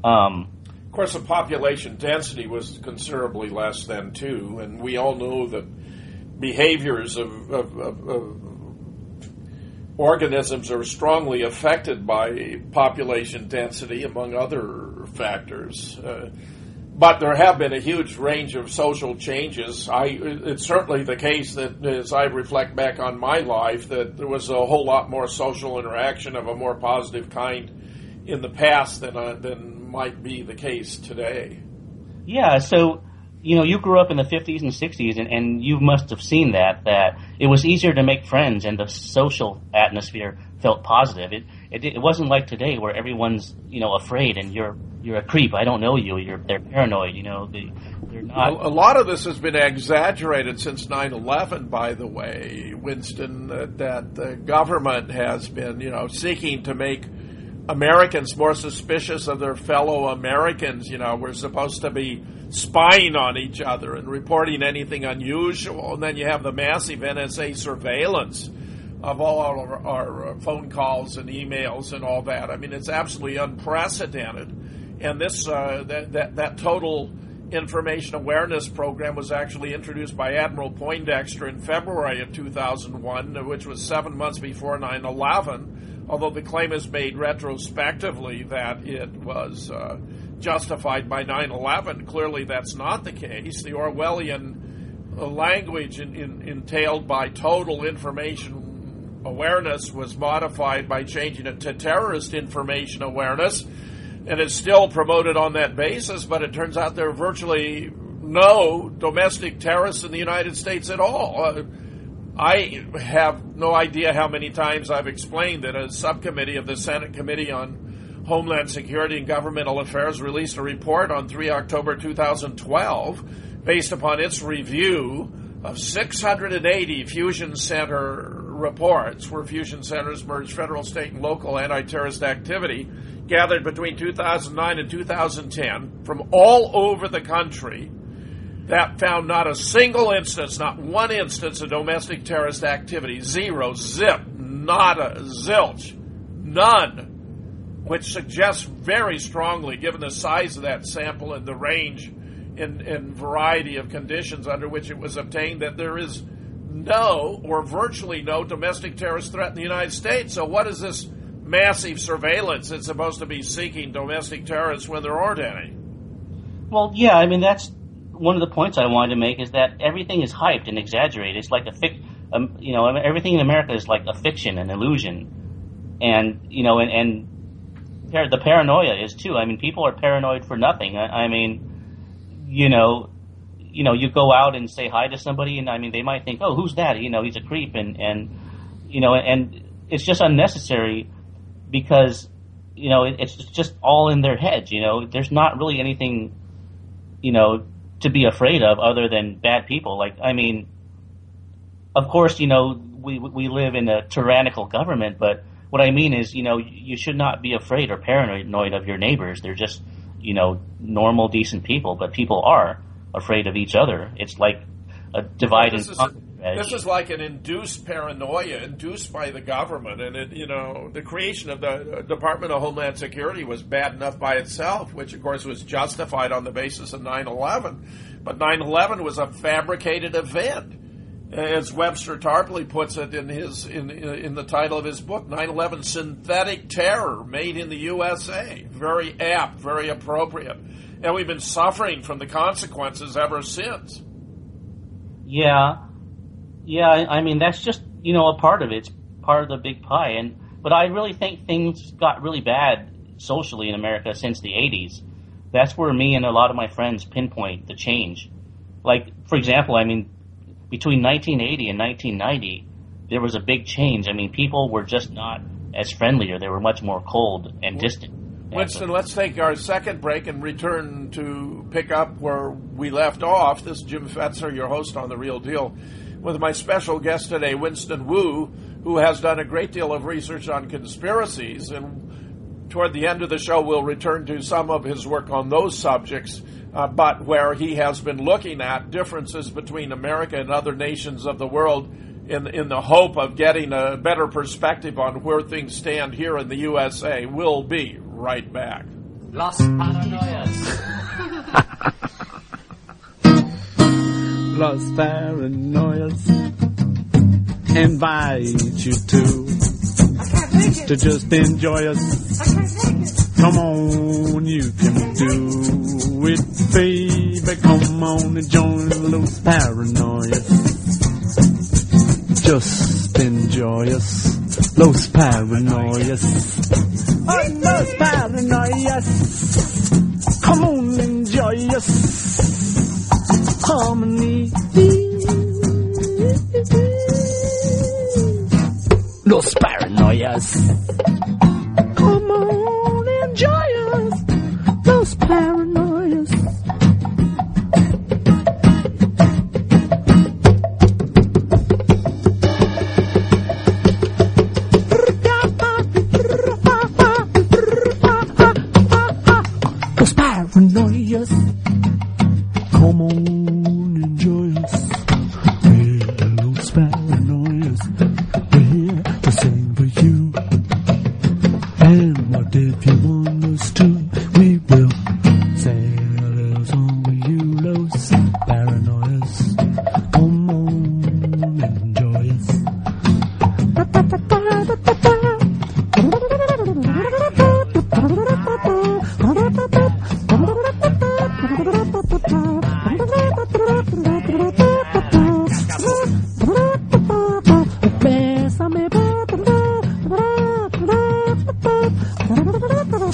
um, of course the population density was considerably less then too, and we all know that behaviors of, of, of, of organisms are strongly affected by population density, among other factors. Uh, but there have been a huge range of social changes. I, it's certainly the case that as I reflect back on my life, that there was a whole lot more social interaction of a more positive kind in the past than uh, than might be the case today. Yeah. So you know, you grew up in the 50s and 60s, and, and you must have seen that that it was easier to make friends, and the social atmosphere felt positive. It, it it wasn't like today where everyone's you know afraid and you're you're a creep. I don't know you. You're they're paranoid. You know they they're not. A, lot of this has been exaggerated since 9/11. By the way, Winston, that the government has been you know seeking to make Americans more suspicious of their fellow Americans. You know, we're supposed to be spying on each other and reporting anything unusual. And then you have the massive NSA surveillance of all our, our phone calls and emails and all that. I mean, it's absolutely unprecedented. And this uh, that, that that total information awareness program was actually introduced by Admiral Poindexter in February of 2001, which was seven months before 9 11. Although the claim is made retrospectively that it was uh, justified by 9 11, clearly that's not the case. The Orwellian language in, in, entailed by total information awareness was modified by changing it to terrorist information awareness and it's still promoted on that basis, but it turns out there are virtually no domestic terrorists in the United States at all. Uh, I have no idea how many times I've explained that a subcommittee of the Senate Committee on Homeland Security and Governmental Affairs released a report on 3 October 2012 based upon its review of 680 fusion center reports where fusion centers merged federal, state, and local anti terrorist activity gathered between 2009 and 2010 from all over the country that found not a single instance, not one instance of domestic terrorist activity. Zero, zip, nada, zilch, none, which suggests very strongly, given the size of that sample and the range and, and variety of conditions under which it was obtained, that there is no or virtually no domestic terrorist threat in the United States. So, what is this? massive surveillance that's supposed to be seeking domestic terrorists when there aren't any. Well, yeah, I mean that's one of the points I wanted to make is that everything is hyped and exaggerated. It's like a fic, um, you know, everything in America is like a fiction, an illusion, and you know, and, and the paranoia is too. I mean, people are paranoid for nothing. I, I mean, you know, you know, you go out and say hi to somebody, and I mean, they might think, oh, who's that? You know, he's a creep, and and you know, and it's just unnecessary because you know it's just all in their heads. You know, there's not really anything you know to be afraid of other than bad people. Like I mean, of course, you know we we live in a tyrannical government, but what I mean is, you know, you should not be afraid or paranoid of your neighbors. They're just you know normal, decent people, but people are afraid of each other. It's like a divide and conquer. This is like an induced paranoia induced by the government, and it, you know, the creation of the uh, Department of Homeland Security was bad enough by itself, which of course was justified on the basis of 9/11. But 9/11 was a fabricated event, as Webster Tarpley puts it in his in in the title of his book, 9/11: Synthetic Terror Made in the USA. Very apt, very appropriate, and we've been suffering from the consequences ever since. Yeah, yeah, I mean that's just you know a part of it. It's part of the big pie, and but I really think things got really bad socially in America since the '80s. That's where me and a lot of my friends pinpoint the change. Like for example, I mean between 1980 and 1990, there was a big change. I mean, people were just not as friendly, or they were much more cold and distant. Winston, let's take our second break and return to pick up where we left off. This is Jim Fetzer, your host on The Real Deal with my special guest today, Winston Wu, who has done a great deal of research on conspiracies. And toward the end of the show, we'll return to some of his work on those subjects, uh, but where he has been looking at differences between America and other nations of the world in, in the hope of getting a better perspective on where things stand here in the USA. We'll be right back. Los Paranoias. plus paranoias invite you to to just enjoy us. Come on, you can do it, baby. Come on and join Los Paranoias. Just enjoy us, Los Paranoias. Los Paranoias. Come on, enjoy us harmony. Los paranoias. Come on, enjoy us. Los paranoias.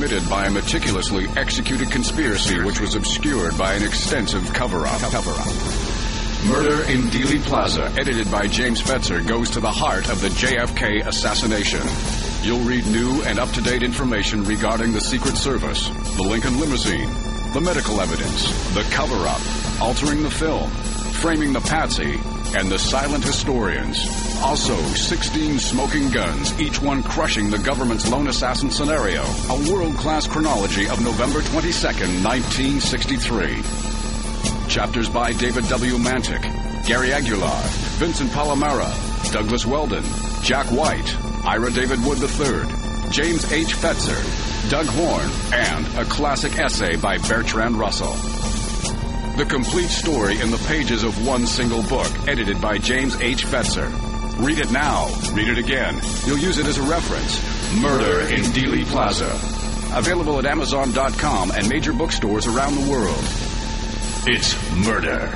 committed by a meticulously executed conspiracy which was obscured by an extensive cover-up. Cover-up. Murder in Dealey Plaza, edited by James Fetzer, goes to the heart of the JFK assassination. You'll read new and up-to-date information regarding the Secret Service, the Lincoln limousine, the medical evidence, the cover-up, altering the film, framing the patsy, and the silent historians. Also, 16 smoking guns, each one crushing the government's lone assassin scenario. A world-class chronology of November 22nd, 1963. Chapters by David W. Mantik, Gary Aguilar, Vincent Palamara, Douglas Weldon, Jack White, Ira David Wood III, James H. Fetzer, Doug Horne, and a classic essay by Bertrand Russell. The complete story in the pages of one single book, edited by James H. Fetzer. Read it now. Read it again. You'll use it as a reference. Murder in Dealey Plaza. Available at Amazon.com and major bookstores around the world. It's murder.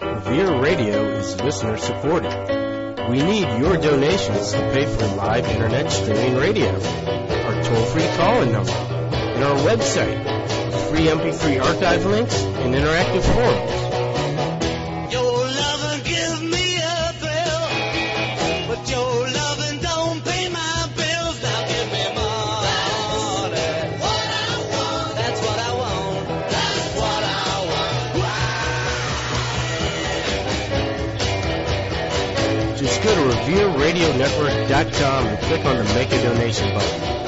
Revere Radio is listener supported. We need your donations to pay for live internet streaming radio, our toll-free call-in number, and our website, free MP3 archive links and interactive forums. RevereRadioNetwork.com and click on the Make a Donation button.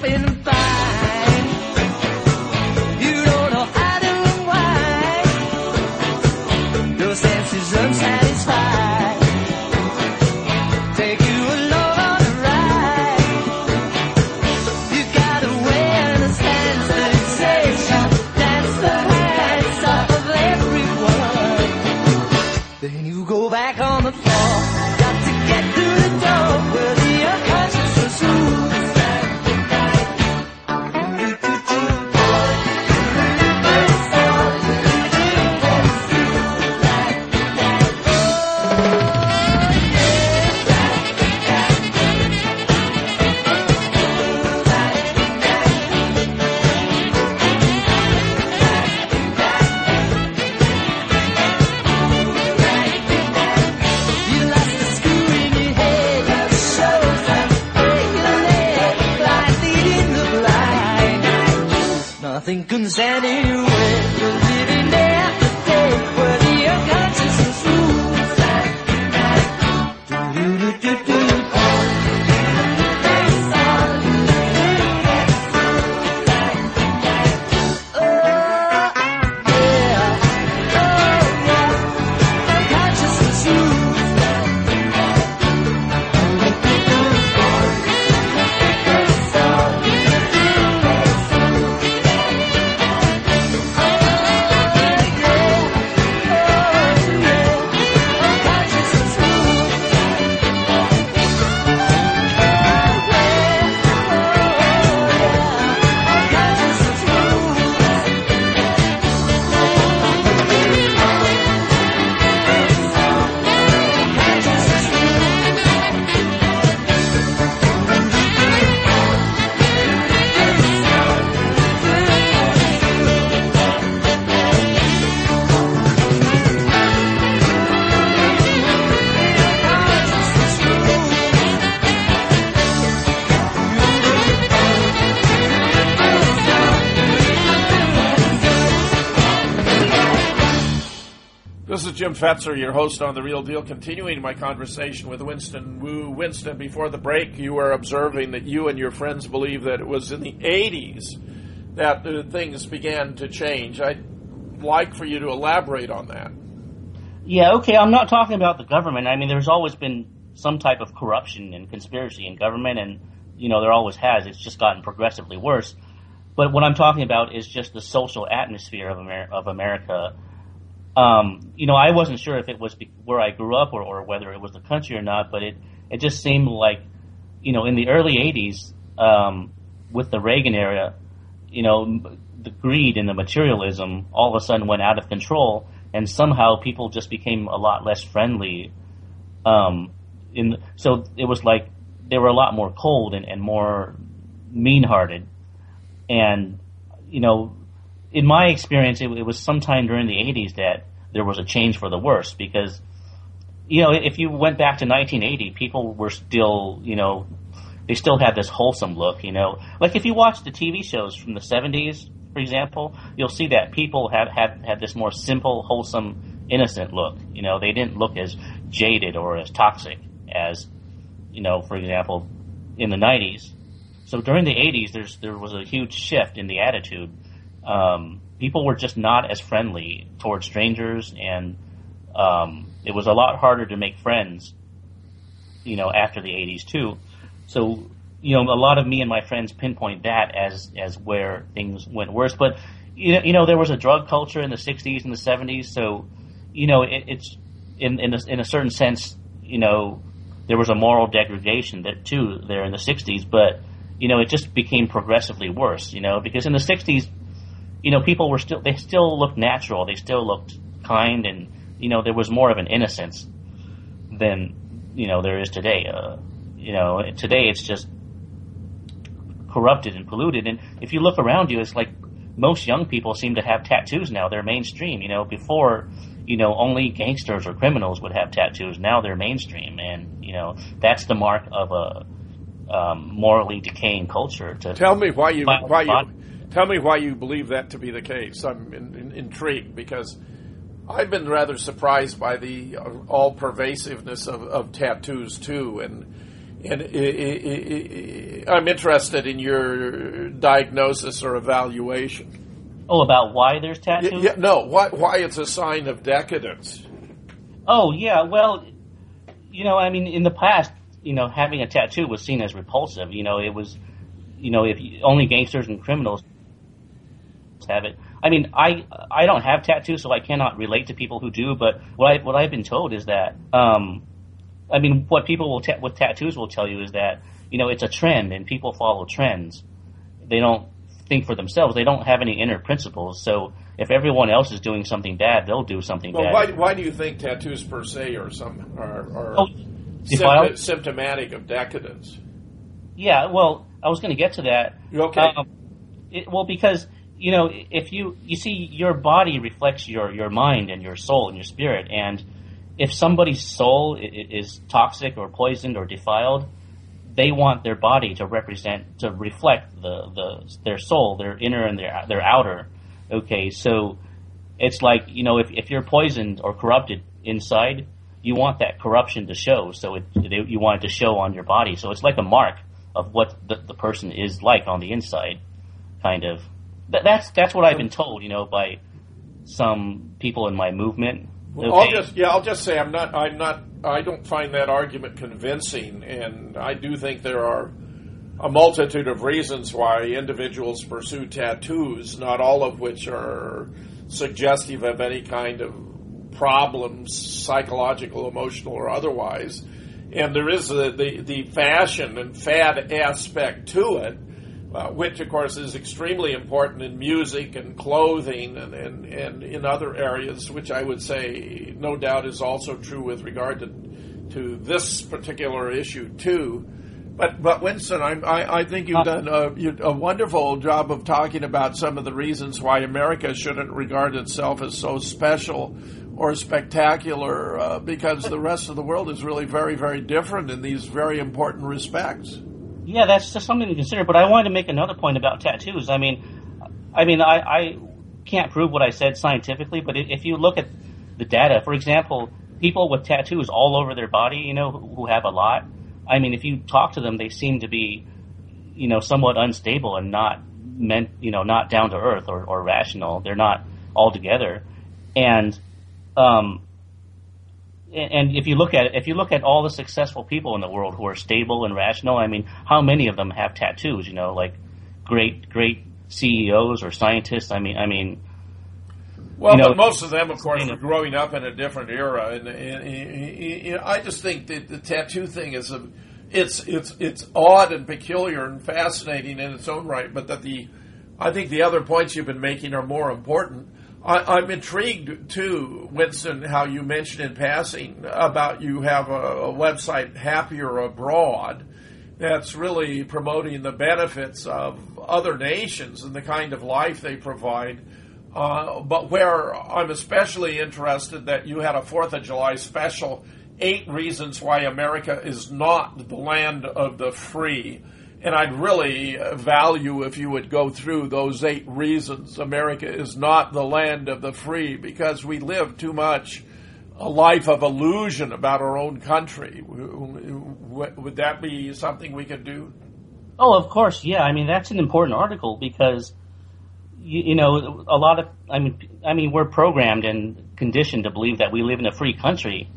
Got Jim Fetzer, your host on The Real Deal, continuing my conversation with Winston Wu. Winston, before the break, you were observing that you and your friends believe that it was in the 80s that uh, things began to change. I'd like for you to elaborate on that. Yeah, okay, I'm not talking about the government. I mean, there's always been some type of corruption and conspiracy in government, and, you know, there always has. It's just gotten progressively worse. But what I'm talking about is just the social atmosphere of, Amer- of America. Um, you know, I wasn't sure if it was where I grew up or, or whether it was the country or not, but it, it just seemed like, you know, in the early 80s, um, with the Reagan era, you know, the greed and the materialism all of a sudden went out of control, and somehow people just became a lot less friendly. Um, in so it was like they were a lot more cold and, and more mean-hearted, and you know, in my experience, it, it was sometime during the 80s that there was a change for the worse because, you know, if you went back to 1980, people were still, you know, they still had this wholesome look, you know. Like if you watch the TV shows from the 70s, for example, you'll see that people had, had, had this more simple, wholesome, innocent look. You know, they didn't look as jaded or as toxic as, you know, for example, in the 90s. So during the 80s, there's, there was a huge shift in the attitude um, people were just not as friendly towards strangers, and um, it was a lot harder to make friends, you know, after the 80s too. So, you know, a lot of me and my friends pinpoint that as as where things went worse. But you know, you know, there was a drug culture in the 60s and the 70s, so you know, it, it's in in a, in a certain sense, you know, there was a moral degradation that too there in the 60s, but you know, it just became progressively worse, you know, because in the 60s you know, people were still they still looked natural. They still looked kind, and you know, there was more of an innocence. than you know there is today. Uh, you know, today it's just corrupted and polluted. And if you look around you, it's like most young people seem to have tattoos now. They're mainstream. You know, before, you know, only gangsters or criminals would have tattoos. Now they're mainstream, and you know that's the mark of a um, morally decaying culture. To Tell me why you why you tell me why you believe that to be the case. I'm in, in, intrigued because I've been rather surprised by the uh, all pervasiveness of, of tattoos too, and and i i i I'm interested in your diagnosis or evaluation. oh, about why there's Y- tattoos? yeah, no, why why it's a sign of decadence? Oh yeah, well, you know, I mean, in the past, you know, having a tattoo was seen as repulsive. You know, it was, you know, if you, only gangsters and criminals have it. I mean, I I don't have tattoos, so I cannot relate to people who do. But what I what I've been told is that, um, I mean, what people will ta- with tattoos will tell you is that you know it's a trend and people follow trends. They don't think for themselves. They don't have any inner principles. So if everyone else is doing something bad, they'll do something Well, bad. why why do you think tattoos per se are some are, are Oh, symptom- symptomatic of decadence? Yeah, well, I was going to get to that. Okay? Um, it, well, because you know, if you you see, your body reflects your your mind and your soul and your spirit, and if somebody's soul is toxic or poisoned or defiled, they want their body to represent to reflect the the their soul, their inner and their their outer. Okay, so it's like you know, if if you're poisoned or corrupted inside, you want that corruption to show. So it, you want it to show on your body. So it's like a mark of what the, the person is like on the inside, kind of. That, that's that's what I've been told, you know, by some people in my movement. Well, I'll just yeah, I'll just say I'm not I'm not I don't find that argument convincing, and I do think there are a multitude of reasons why individuals pursue tattoos, not all of which are suggestive of any kind of problems, psychological, emotional, or otherwise. And there is the, the, the fashion and fad aspect to it, uh, which of course is extremely important in music and clothing and, and, and in other areas, which I would say no doubt is also true with regard to, to this particular issue too. But but Winston, I I, I think you've done a, you, a wonderful job of talking about some of the reasons why America shouldn't regard itself as so special or spectacular, uh, because the rest of the world is really very very different in these very important respects. Yeah, that's just something to consider. But I wanted to make another point about tattoos. I mean, I mean, I, I can't prove what I said scientifically, but if you look at the data, for example, people with tattoos all over their body, you know, who have a lot. I mean, if you talk to them, they seem to be, you know, somewhat unstable and not meant, you know, not down to earth or, or rational. They're not all together, and um, and and if you look at it, if you look at all the successful people in the world who are stable and rational, I mean, how many of them have tattoos? You know, like great great CEOs or scientists. I mean, I mean, Well, You know, but most of them, of course, were growing up in a different era, and, and, and, you know, I just think that the tattoo thing is a, it's it's it's odd and peculiar and fascinating in its own right, but that the, I think the other points you've been making are more important. I, I'm intrigued too, Winston, how you mentioned in passing about you have a, a website, Happier Abroad, that's really promoting the benefits of other nations and the kind of life they provide. Uh, but where I'm especially interested that you had a Fourth of July special, eight reasons why America is not the land of the free. And I'd really value if you would go through those eight reasons America is not the land of the free because we live too much a life of illusion about our own country. Would that be something we could do? oh, of course, yeah. I mean, that's an important article because you, you know a lot of I mean, I mean, we're programmed and conditioned to believe that we live in a free country,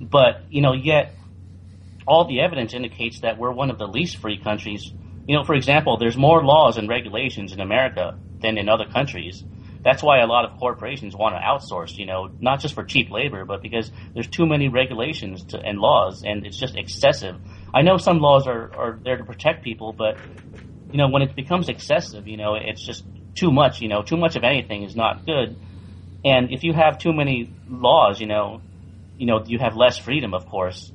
but you know, yet all the evidence indicates that we're one of the least free countries. You know, for example, there's more laws and regulations in America than in other countries. That's why a lot of corporations want to outsource, you know, not just for cheap labor, but because there's too many regulations to, and laws, and it's just excessive. I know some laws are, are there to protect people, but, you know, when it becomes excessive, you know, it's just too much, you know, too much of anything is not good. And if you have too many laws, you know, you know, you have less freedom, of course.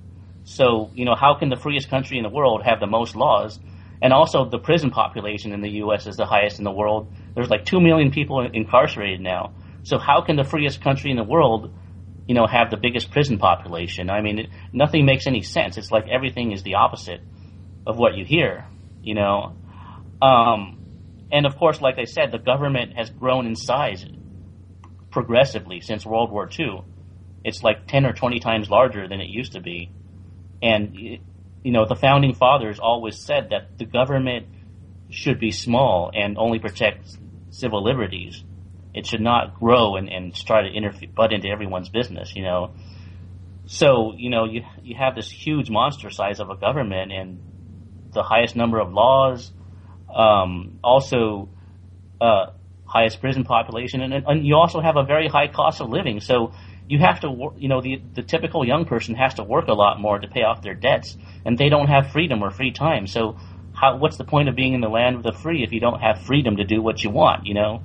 So, you know, how can the freest country in the world have the most laws? And also, the prison population in the U.S. is the highest in the world. There's like two million people incarcerated now. So, how can the freest country in the world, you know, have the biggest prison population? I mean, it, nothing makes any sense. It's like everything is the opposite of what you hear, you know. Um, and of course, like I said, the government has grown in size progressively since World War II. It's like 10 or 20 times larger than it used to be. And, you know, the founding fathers always said that the government should be small and only protect civil liberties. It should not grow and, and try to interfere, butt into everyone's business, you know. So, you know, you, you have this huge monster size of a government and the highest number of laws, um, also, uh, highest prison population, and, and you also have a very high cost of living. So you have to, work, you know, the the typical young person has to work a lot more to pay off their debts, and they don't have freedom or free time. So, how, what's the point of being in the land of the free if you don't have freedom to do what you want? You know?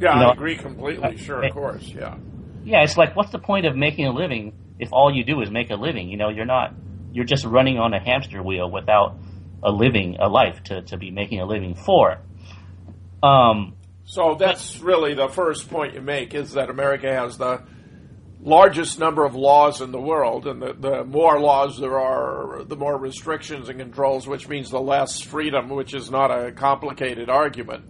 Yeah, You know, I agree completely. Sure, of course. Yeah. Yeah, it's like what's the point of making a living if all you do is make a living? You know, you're not, you're just running on a hamster wheel without a living, a life to to be making a living for. Um, So that's really the first point you make is that America has the largest number of laws in the world, and the, the more laws there are, the more restrictions and controls, which means the less freedom, which is not a complicated argument.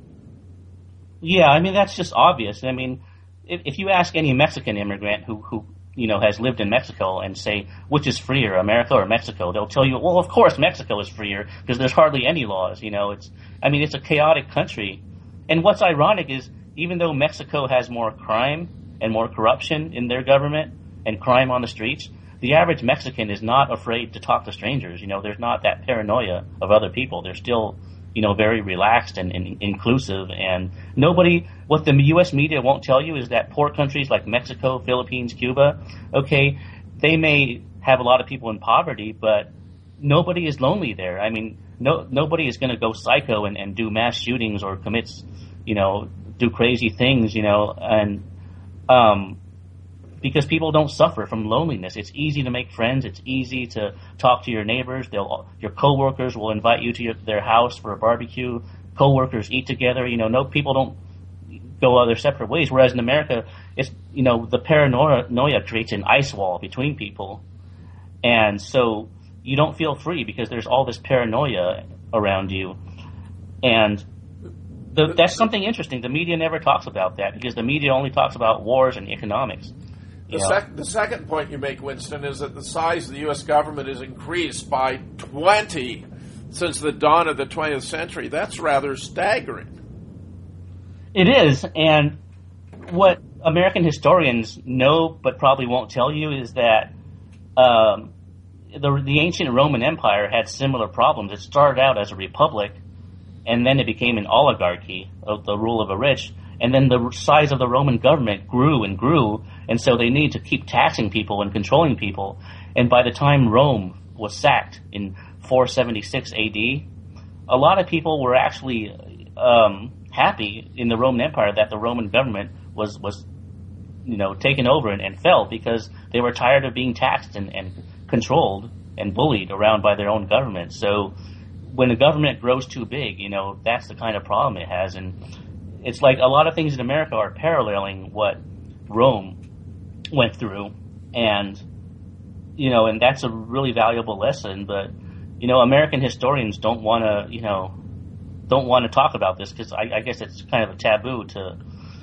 Yeah, I mean that's just obvious. I mean, if, if you ask any Mexican immigrant who who you know has lived in Mexico and say which is freer, America or Mexico, they'll tell you, well, of course Mexico is freer because there's hardly any laws. You know, it's I mean it's a chaotic country, and what's ironic is even though Mexico has more crime and more corruption in their government and crime on the streets, the average Mexican is not afraid to talk to strangers. You know, there's not that paranoia of other people. They're still you know, very relaxed and, and inclusive. And nobody, what the U.S. media won't tell you is that poor countries like Mexico, Philippines, Cuba, okay, they may have a lot of people in poverty, but nobody is lonely there. I mean, no, nobody is going to go psycho and, and do mass shootings or commits, you know, do crazy things, you know, and, um, because people don't suffer from loneliness. It's easy to make friends. It's easy to talk to your neighbors. They'll, your coworkers will invite you to your, their house for a barbecue. Coworkers eat together. You know, no people don't go other separate ways. Whereas in America, it's you know the paranoia creates an ice wall between people, and so you don't feel free because there's all this paranoia around you, and the, that's something interesting. The media never talks about that because the media only talks about wars and economics. The, sec- the second point you make, Winston, is that the size of the U.S. government has increased by 20 since the dawn of the 20th century. That's rather staggering. It is, and what American historians know but probably won't tell you is that um, the the ancient Roman Empire had similar problems. It started out as a republic, and then it became an oligarchy of the rule of the rich. And then the size of the Roman government grew and grew, and so they needed to keep taxing people and controlling people. And by the time Rome was sacked in 476 AD, a lot of people were actually um, happy in the Roman Empire that the Roman government was was you know taken over and, and fell because they were tired of being taxed and, and controlled and bullied around by their own government. So when a government grows too big, you know that's the kind of problem it has, and it's like a lot of things in America are paralleling what Rome went through, and you know, and that's a really valuable lesson. But you know, American historians don't want to, you know, don't want to talk about this because I, I guess it's kind of a taboo to.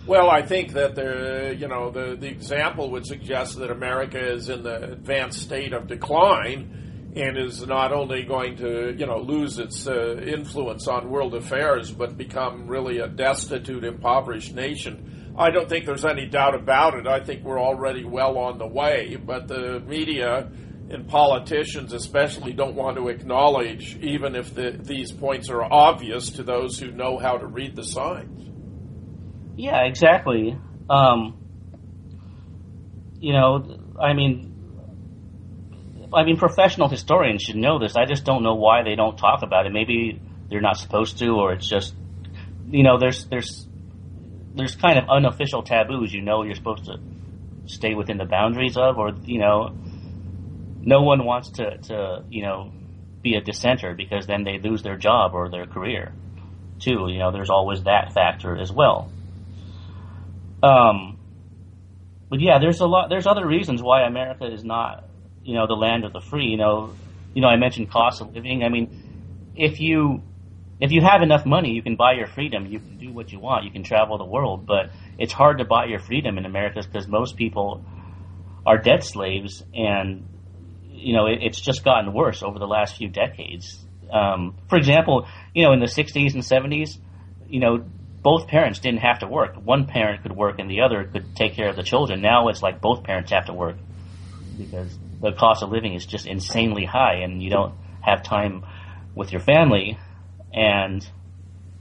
Well, I think that the you know the the example would suggest that America is in the advanced state of decline and is not only going to you know lose its uh, influence on world affairs but become really a destitute, impoverished nation. I don't think there's any doubt about it. I think we're already well on the way, but the media and politicians especially don't want to acknowledge even if the, these points are obvious to those who know how to read the signs. Yeah, exactly. Um, you know, I mean, I mean, professional historians should know this. I just don't know why they don't talk about it. Maybe they're not supposed to, or it's just, you know, there's there's there's kind of unofficial taboos. You know, you're supposed to stay within the boundaries of, or you know, no one wants to to you know be a dissenter because then they lose their job or their career. Too, you know, there's always that factor as well. Um, but yeah, there's a lot. There's other reasons why America is not, you know, the land of the free. You know, you know, I mentioned cost of living. I mean, if you if you have enough money, you can buy your freedom. You can do what you want. You can travel the world, but it's hard to buy your freedom in America because most people are debt slaves, and you know, it, it's just gotten worse over the last few decades. Um, for example, you know, in the '60s and '70s, you know, both parents didn't have to work. One parent could work and the other could take care of the children. Now it's like both parents have to work because the cost of living is just insanely high and you don't have time with your family and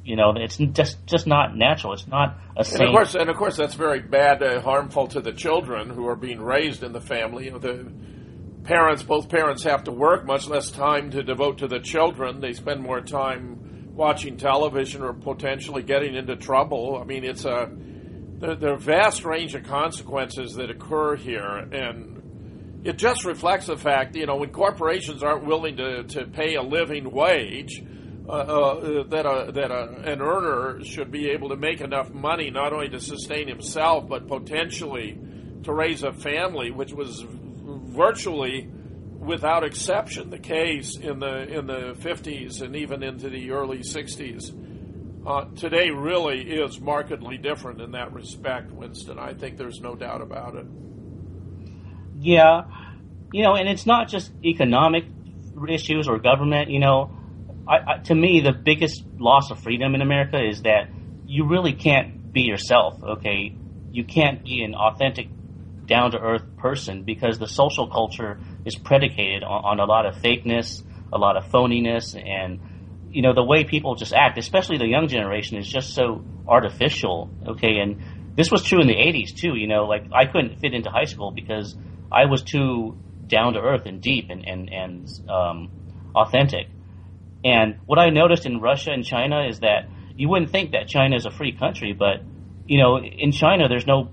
you know it's just just not natural it's not a And of course, and of course, that's very bad, uh, harmful to the children who are being raised in the family. You know, the parents, both parents, have to work, much less time to devote to the children. They spend more time watching television or potentially getting into trouble. I mean, it's a there, there are vast range of consequences that occur here, and it just reflects the fact, you know, when corporations aren't willing to, to pay a living wage, uh, uh, that a, that a, an earner should be able to make enough money not only to sustain himself but potentially to raise a family, which was virtually without exception the case in the in the 50s and even into the early 60s. Uh, today really is markedly different in that respect, Winston. I think there's no doubt about it. Yeah, you know, and it's not just economic issues or government. You know, I, I, to me, the biggest loss of freedom in America is that you really can't be yourself. Okay, you can't be an authentic, down to earth person because the social culture is predicated on, on a lot of fakeness, a lot of phoniness, and you know the way people just act, especially the young generation, is just so artificial. Okay, and this was true in the '80s too. You know, like I couldn't fit into high school because I was too down to earth and deep and and and um, authentic. And what I noticed in Russia and China is that you wouldn't think that China is a free country, but you know, in China there's no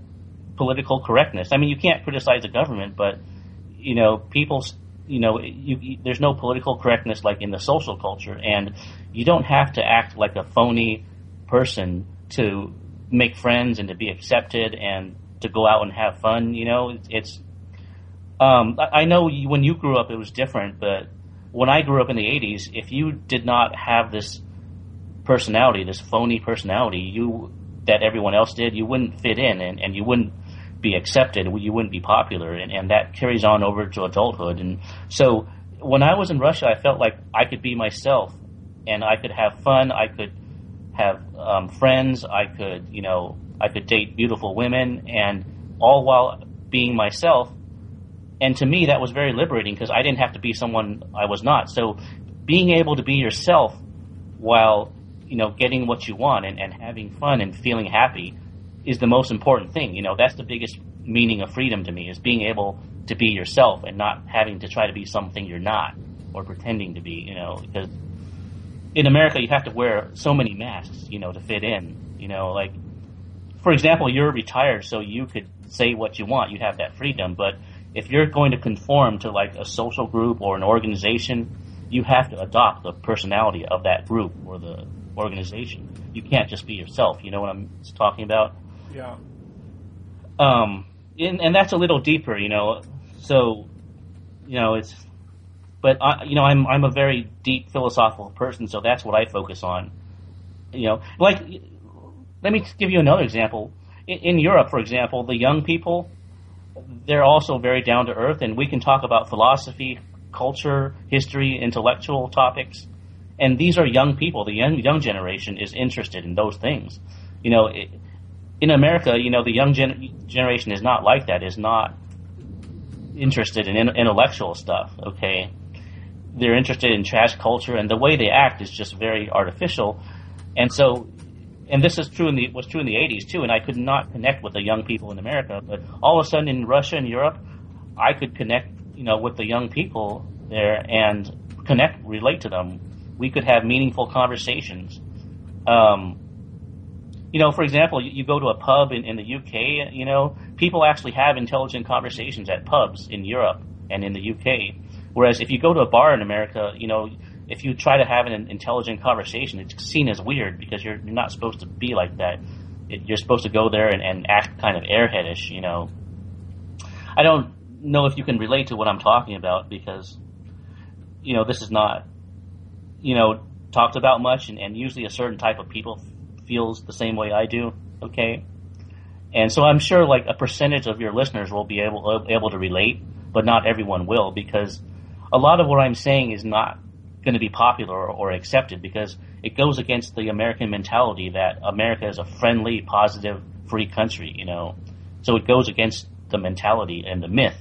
political correctness. I mean, you can't criticize the government, but you know, people, you know, you, you, there's no political correctness like in the social culture, and you don't have to act like a phony person to make friends and to be accepted and to go out and have fun. You know, it's. Um, I I know you, when you grew up it was different, but when I grew up in the '80s, if you did not have this personality, this phony personality, you that everyone else did, you wouldn't fit in, and, and you wouldn't be accepted, you wouldn't be popular, and, and that carries on over to adulthood. And so, when I was in Russia, I felt like I could be myself, and I could have fun. I could have um, friends. I could, you know, I could date beautiful women, and all while being myself. And to me, that was very liberating because I didn't have to be someone I was not. So, being able to be yourself while you know getting what you want and, and having fun and feeling happy is the most important thing. You know, that's the biggest meaning of freedom to me is being able to be yourself and not having to try to be something you're not or pretending to be. You know, because in America you have to wear so many masks, you know, to fit in. You know, like for example, you're retired, so you could say what you want. You have that freedom, but if you're going to conform to like a social group or an organization, you have to adopt the personality of that group or the organization. You can't just be yourself. You know what I'm talking about? Yeah. Um, and, and that's a little deeper, you know. So, you know, it's, but I, you know, I'm I'm a very deep philosophical person, so that's what I focus on. You know, like, let me give you another example. In, in Europe, for example, the young people, they're also very down to earth, and we can talk about philosophy, culture, history, intellectual topics. And these are young people. The young young generation is interested in those things. You know, it, in America, you know, the young gen- generation is not like that. Is not interested in, in intellectual stuff. Okay, they're interested in trash culture, and the way they act is just very artificial. And so, and this is true in the was true in the '80s too. And I could not connect with the young people in America, but all of a sudden in Russia and Europe, I could connect, you know, with the young people there and connect, relate to them. We could have meaningful conversations. Um, you know, for example, you, you go to a pub in, in the UK, you know, people actually have intelligent conversations at pubs in Europe and in the UK. Whereas if you go to a bar in America, you know, if you try to have an intelligent conversation, it's seen as weird because you're, you're not supposed to be like that. It, you're supposed to go there and, and act kind of airheadish, you know. I don't know if you can relate to what I'm talking about because, you know, this is not, you know, talked about much, and, and usually a certain type of people feels the same way I do. Okay, and so I'm sure like a percentage of your listeners will be able able to relate, but not everyone will because a lot of what I'm saying is not going to be popular or, accepted because it goes against the American mentality that America is a friendly, positive, free country. You know, so it goes against the mentality and the myth.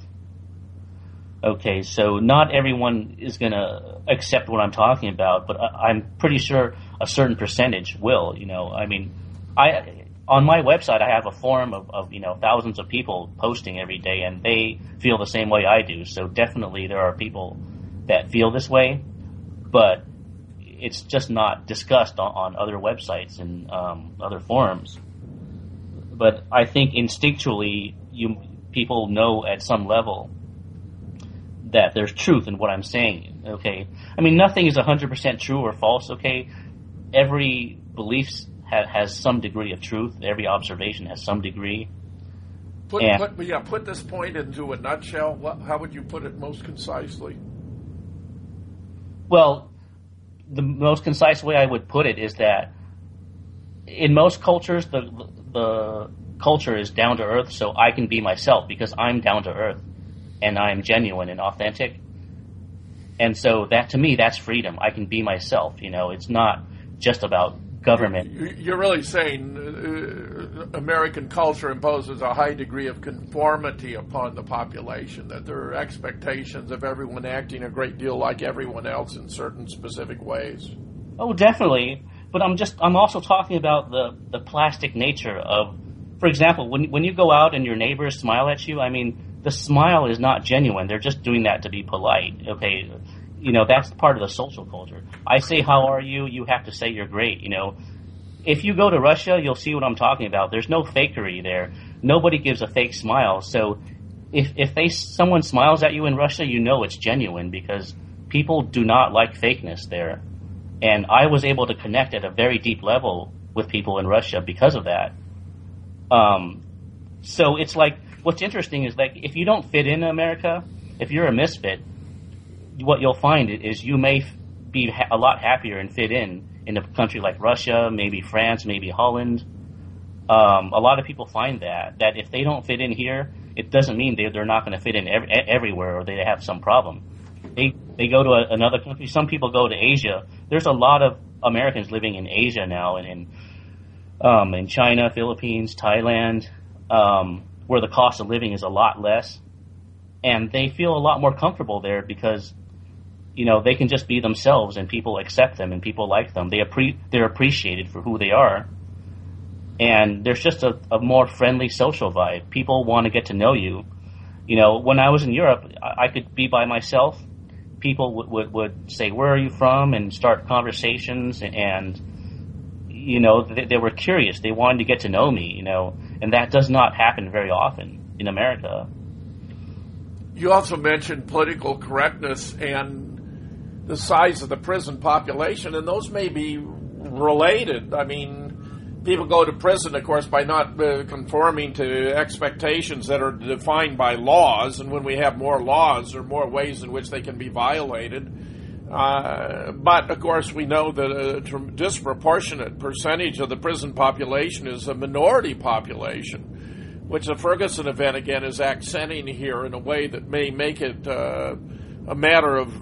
Okay, so not everyone is going to accept what I'm talking about, but I, I'm pretty sure a certain percentage will. You know, I mean, I on my website I have a forum of, of you know thousands of people posting every day, and they feel the same way I do. So definitely there are people that feel this way, but it's just not discussed on, on other websites and um, other forums. But I think instinctually, you people know at some level that there's truth in what I'm saying. Okay, I mean nothing is 100% true or false. Okay, every belief ha- has some degree of truth. Every observation has some degree. Put, And- put, yeah, put this point into a nutshell. How would you put it most concisely? Well, the most concise way I would put it is that in most cultures, the the culture is down to earth, so I can be myself because I'm down to earth and I'm genuine and authentic. And so that to me, that's freedom. I can be myself. You know, it's not just about government. You- You're really saying uh, American culture imposes a high degree of conformity upon the population, that there are expectations of everyone acting a great deal like everyone else in certain specific ways. Oh, definitely. But I'm just I'm also talking about the the plastic nature of, for example, when when you go out and your neighbors smile at you, I mean, the smile is not genuine. They're just doing that to be polite. Okay, you know that's part of the social culture. I say how are you, you have to say you're great. You know, if you go to Russia, you'll see what I'm talking about. There's no fakery there. Nobody gives a fake smile. So if if they someone smiles at you in Russia, you know it's genuine because people do not like fakeness there. And I was able to connect at a very deep level with people in Russia because of that. Um, so it's like what's interesting is like if you don't fit in America, if you're a misfit, what you'll find is you may be a lot happier and fit in in a country like Russia, maybe France, maybe Holland. Um, a lot of people find that that if they don't fit in here, it doesn't mean they, they're not going to fit in ev- everywhere or they have some problem. They they go to a, another country. Some people go to Asia. There's a lot of Americans living in Asia now, and in um, in China, Philippines, Thailand, um, where the cost of living is a lot less, and they feel a lot more comfortable there because you know they can just be themselves and people accept them and people like them. They appre- they're appreciated for who they are, and there's just a, a more friendly social vibe. People want to get to know you. You know, when I was in Europe, I, I could be by myself. People would, would, would say, "Where are you from?" and start conversations, and you know, they, they were curious. They wanted to get to know me. You know, and that does not happen very often in America. You also mentioned political correctness and the size of the prison population, and those may be related. I mean, people go to prison, of course, by not uh, conforming to expectations that are defined by laws, and when we have more laws, there are more ways in which they can be violated. Uh, but of course, we know that a disproportionate percentage of the prison population is a minority population which the Ferguson event again is accenting here in a way that may make it uh, a matter of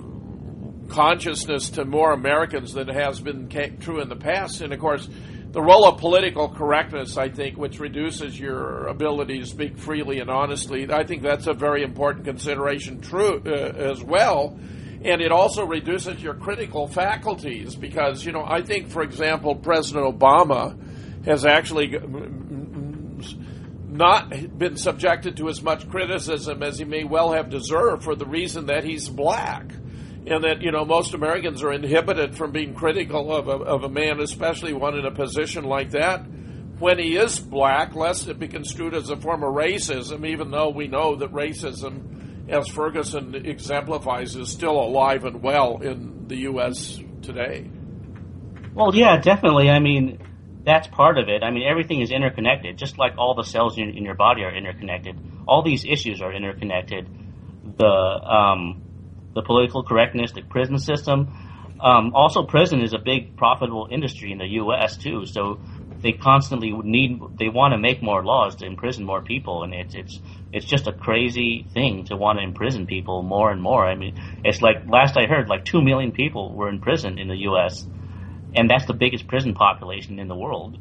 consciousness to more Americans than has been true in the past. And of course, the role of political correctness, I think, which reduces your ability to speak freely and honestly, I think that's a very important consideration true uh, as well. And it also reduces your critical faculties because, you know, I think, for example, President Obama has actually not been subjected to as much criticism as he may well have deserved for the reason that he's black. And that, you know, most Americans are inhibited from being critical of a, of a man, especially one in a position like that, when he is black, lest it be construed as a form of racism, even though we know that racism, as Ferguson exemplifies, is still alive and well in the U.S. today. Well, yeah, definitely. I mean, that's part of it. I mean, everything is interconnected, just like all the cells in, in your body are interconnected. All these issues are interconnected. The um, the political correctness, the prison system. Um, also, prison is a big profitable industry in the U.S. too. So they constantly need they want to make more laws to imprison more people, and it's it's it's just a crazy thing to want to imprison people more and more. I mean, it's like last I heard, like two million people were in prison in the U.S and that's the biggest prison population in the world.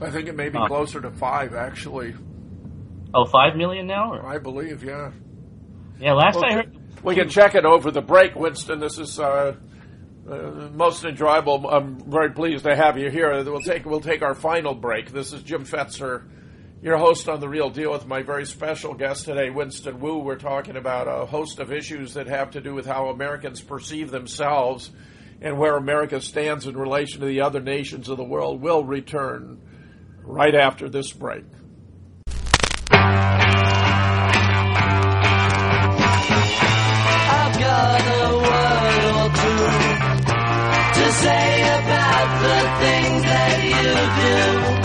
I think it may be Uh, closer to five, actually. Oh, five million now? Or? I believe, yeah. Yeah, last Well, I heard. We can check it over the break, Winston. This is uh, uh, most enjoyable. I'm very pleased to have you here. We'll take we'll take our final break. This is Jim Fetzer, your host on the Real Deal, with my very special guest today, Winston Wu. We're talking about a host of issues that have to do with how Americans perceive themselves and where America stands in relation to the other nations of the world. We'll return right after this break. You do.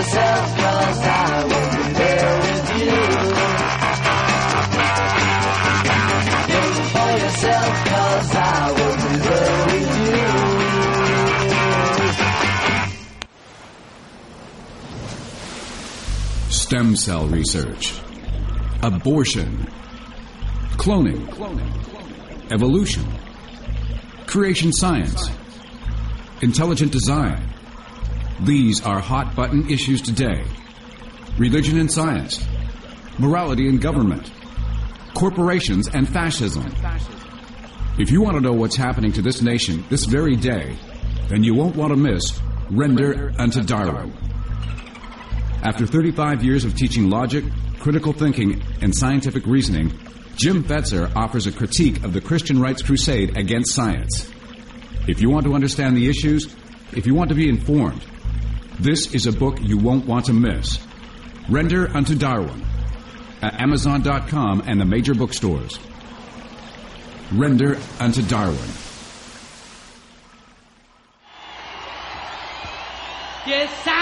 Yourself, cause I will Stem cell research, abortion, cloning, evolution, creation science, intelligent design. These are hot button issues today. Religion and science, morality and government, corporations and fascism. If you want to know what's happening to this nation this very day, then you won't want to miss Render unto Darwin. After 35 years of teaching logic, critical thinking, and scientific reasoning, Jim Fetzer offers a critique of the Christian Right's crusade against science. If you want to understand the issues, if you want to be informed, this is a book you won't want to miss. Render unto Darwin at Amazon.com and the major bookstores. Render unto Darwin. Yes, I'm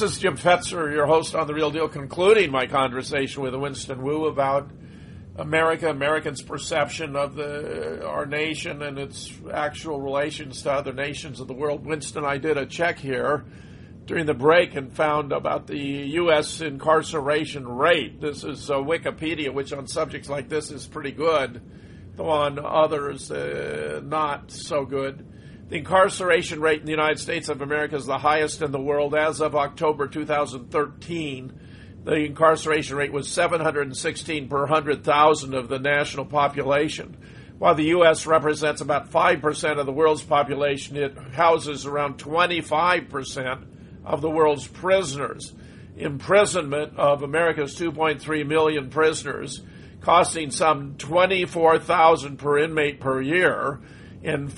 This is Jim Fetzer, your host on The Real Deal, concluding my conversation with Winston Wu about America, Americans' perception of the our nation and its actual relations to other nations of the world. Winston, I did a check here during the break and found about the U.S. incarceration rate. This is uh, Wikipedia, which on subjects like this is pretty good, though on others, uh, not so good. The incarceration rate in the United States of America is the highest in the world as of October 2013. The incarceration rate was 716 per 100,000 of the national population. While the U.S. represents about 5% of the world's population, it houses around 25% of the world's prisoners. Imprisonment of America's 2.3 million prisoners, costing some 24,000 per inmate per year, and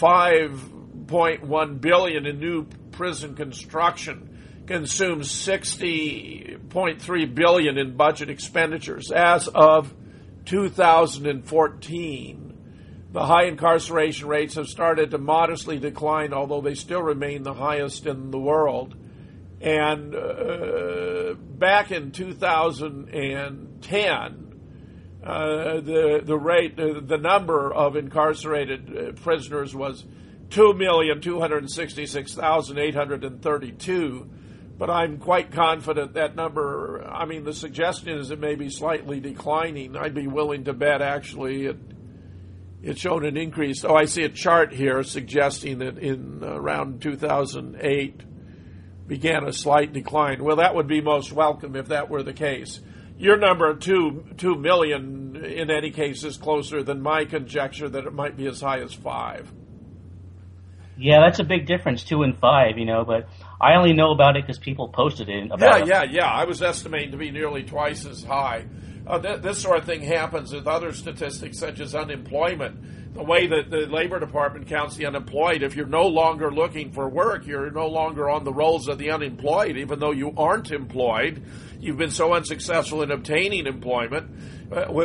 5.1 billion in new prison construction consumes 60.3 billion in budget expenditures as of 2014. The high incarceration rates have started to modestly decline, although they still remain the highest in the world. And uh, back in 2010, uh, the the rate, the number of incarcerated uh, prisoners was two million two hundred sixty-six thousand eight hundred and thirty-two. But I'm quite confident that number. I mean, the suggestion is it may be slightly declining. I'd be willing to bet actually it it showed an increase. Oh, I see a chart here suggesting that in uh, around 2008 began a slight decline. Well, that would be most welcome if that were the case. Your number two two million in any case is closer than my conjecture that it might be as high as five. Yeah, that's a big difference, two and five, you know, but I only know about it because people posted it about Yeah, it. yeah, yeah. I was estimating to be nearly twice as high. Uh, th- this sort of thing happens with other statistics such as unemployment. The way that the Labor Department counts the unemployed, if you're no longer looking for work, you're no longer on the rolls of the unemployed, even though you aren't employed. You've been so unsuccessful in obtaining employment,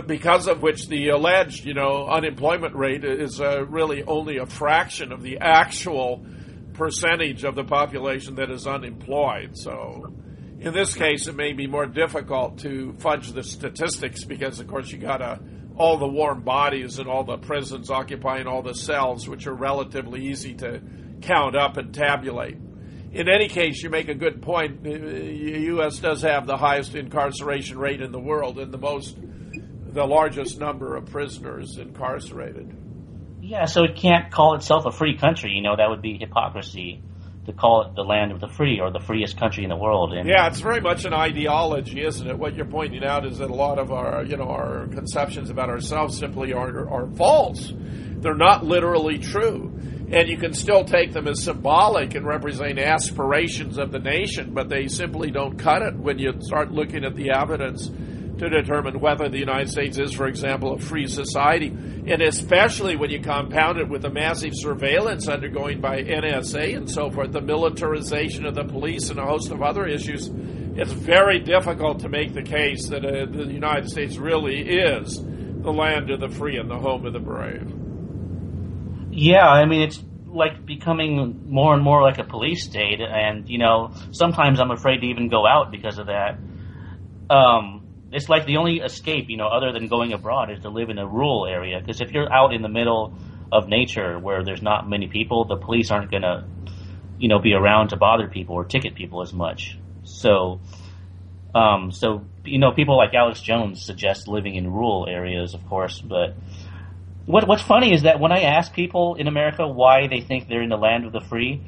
because of which the alleged, you know, unemployment rate is uh, really only a fraction of the actual percentage of the population that is unemployed. So, in this case, it may be more difficult to fudge the statistics because, of course, you got to all the warm bodies and all the prisons occupying all the cells, which are relatively easy to count up and tabulate. In any case, you make a good point. The U.S. does have the highest incarceration rate in the world and the most, the largest number of prisoners incarcerated. Yeah, so it can't call itself a free country. You know, that would be hypocrisy to call it the land of the free or the freest country in the world. And Yeah, it's very much an ideology, isn't it? What you're pointing out is that a lot of our, you know, our conceptions about ourselves simply are, are false. They're not literally true. And you can still take them as symbolic and represent aspirations of the nation, but they simply don't cut it when you start looking at the evidence to determine whether the United States is, for example, a free society. And especially when you compound it with the massive surveillance undergoing by NSA and so forth, the militarization of the police and a host of other issues, it's very difficult to make the case that uh, the United States really is the land of the free and the home of the brave. Yeah, I mean it's like becoming more and more like a police state, and you know sometimes I'm afraid to even go out because of that. Um, it's like the only escape, you know, other than going abroad, is to live in a rural area. Because if you're out in the middle of nature where there's not many people, the police aren't gonna, you know, be around to bother people or ticket people as much. So, um, so you know, people like Alex Jones suggest living in rural areas, of course, but what, what's funny is that when I ask people in America why they think they're in the land of the free,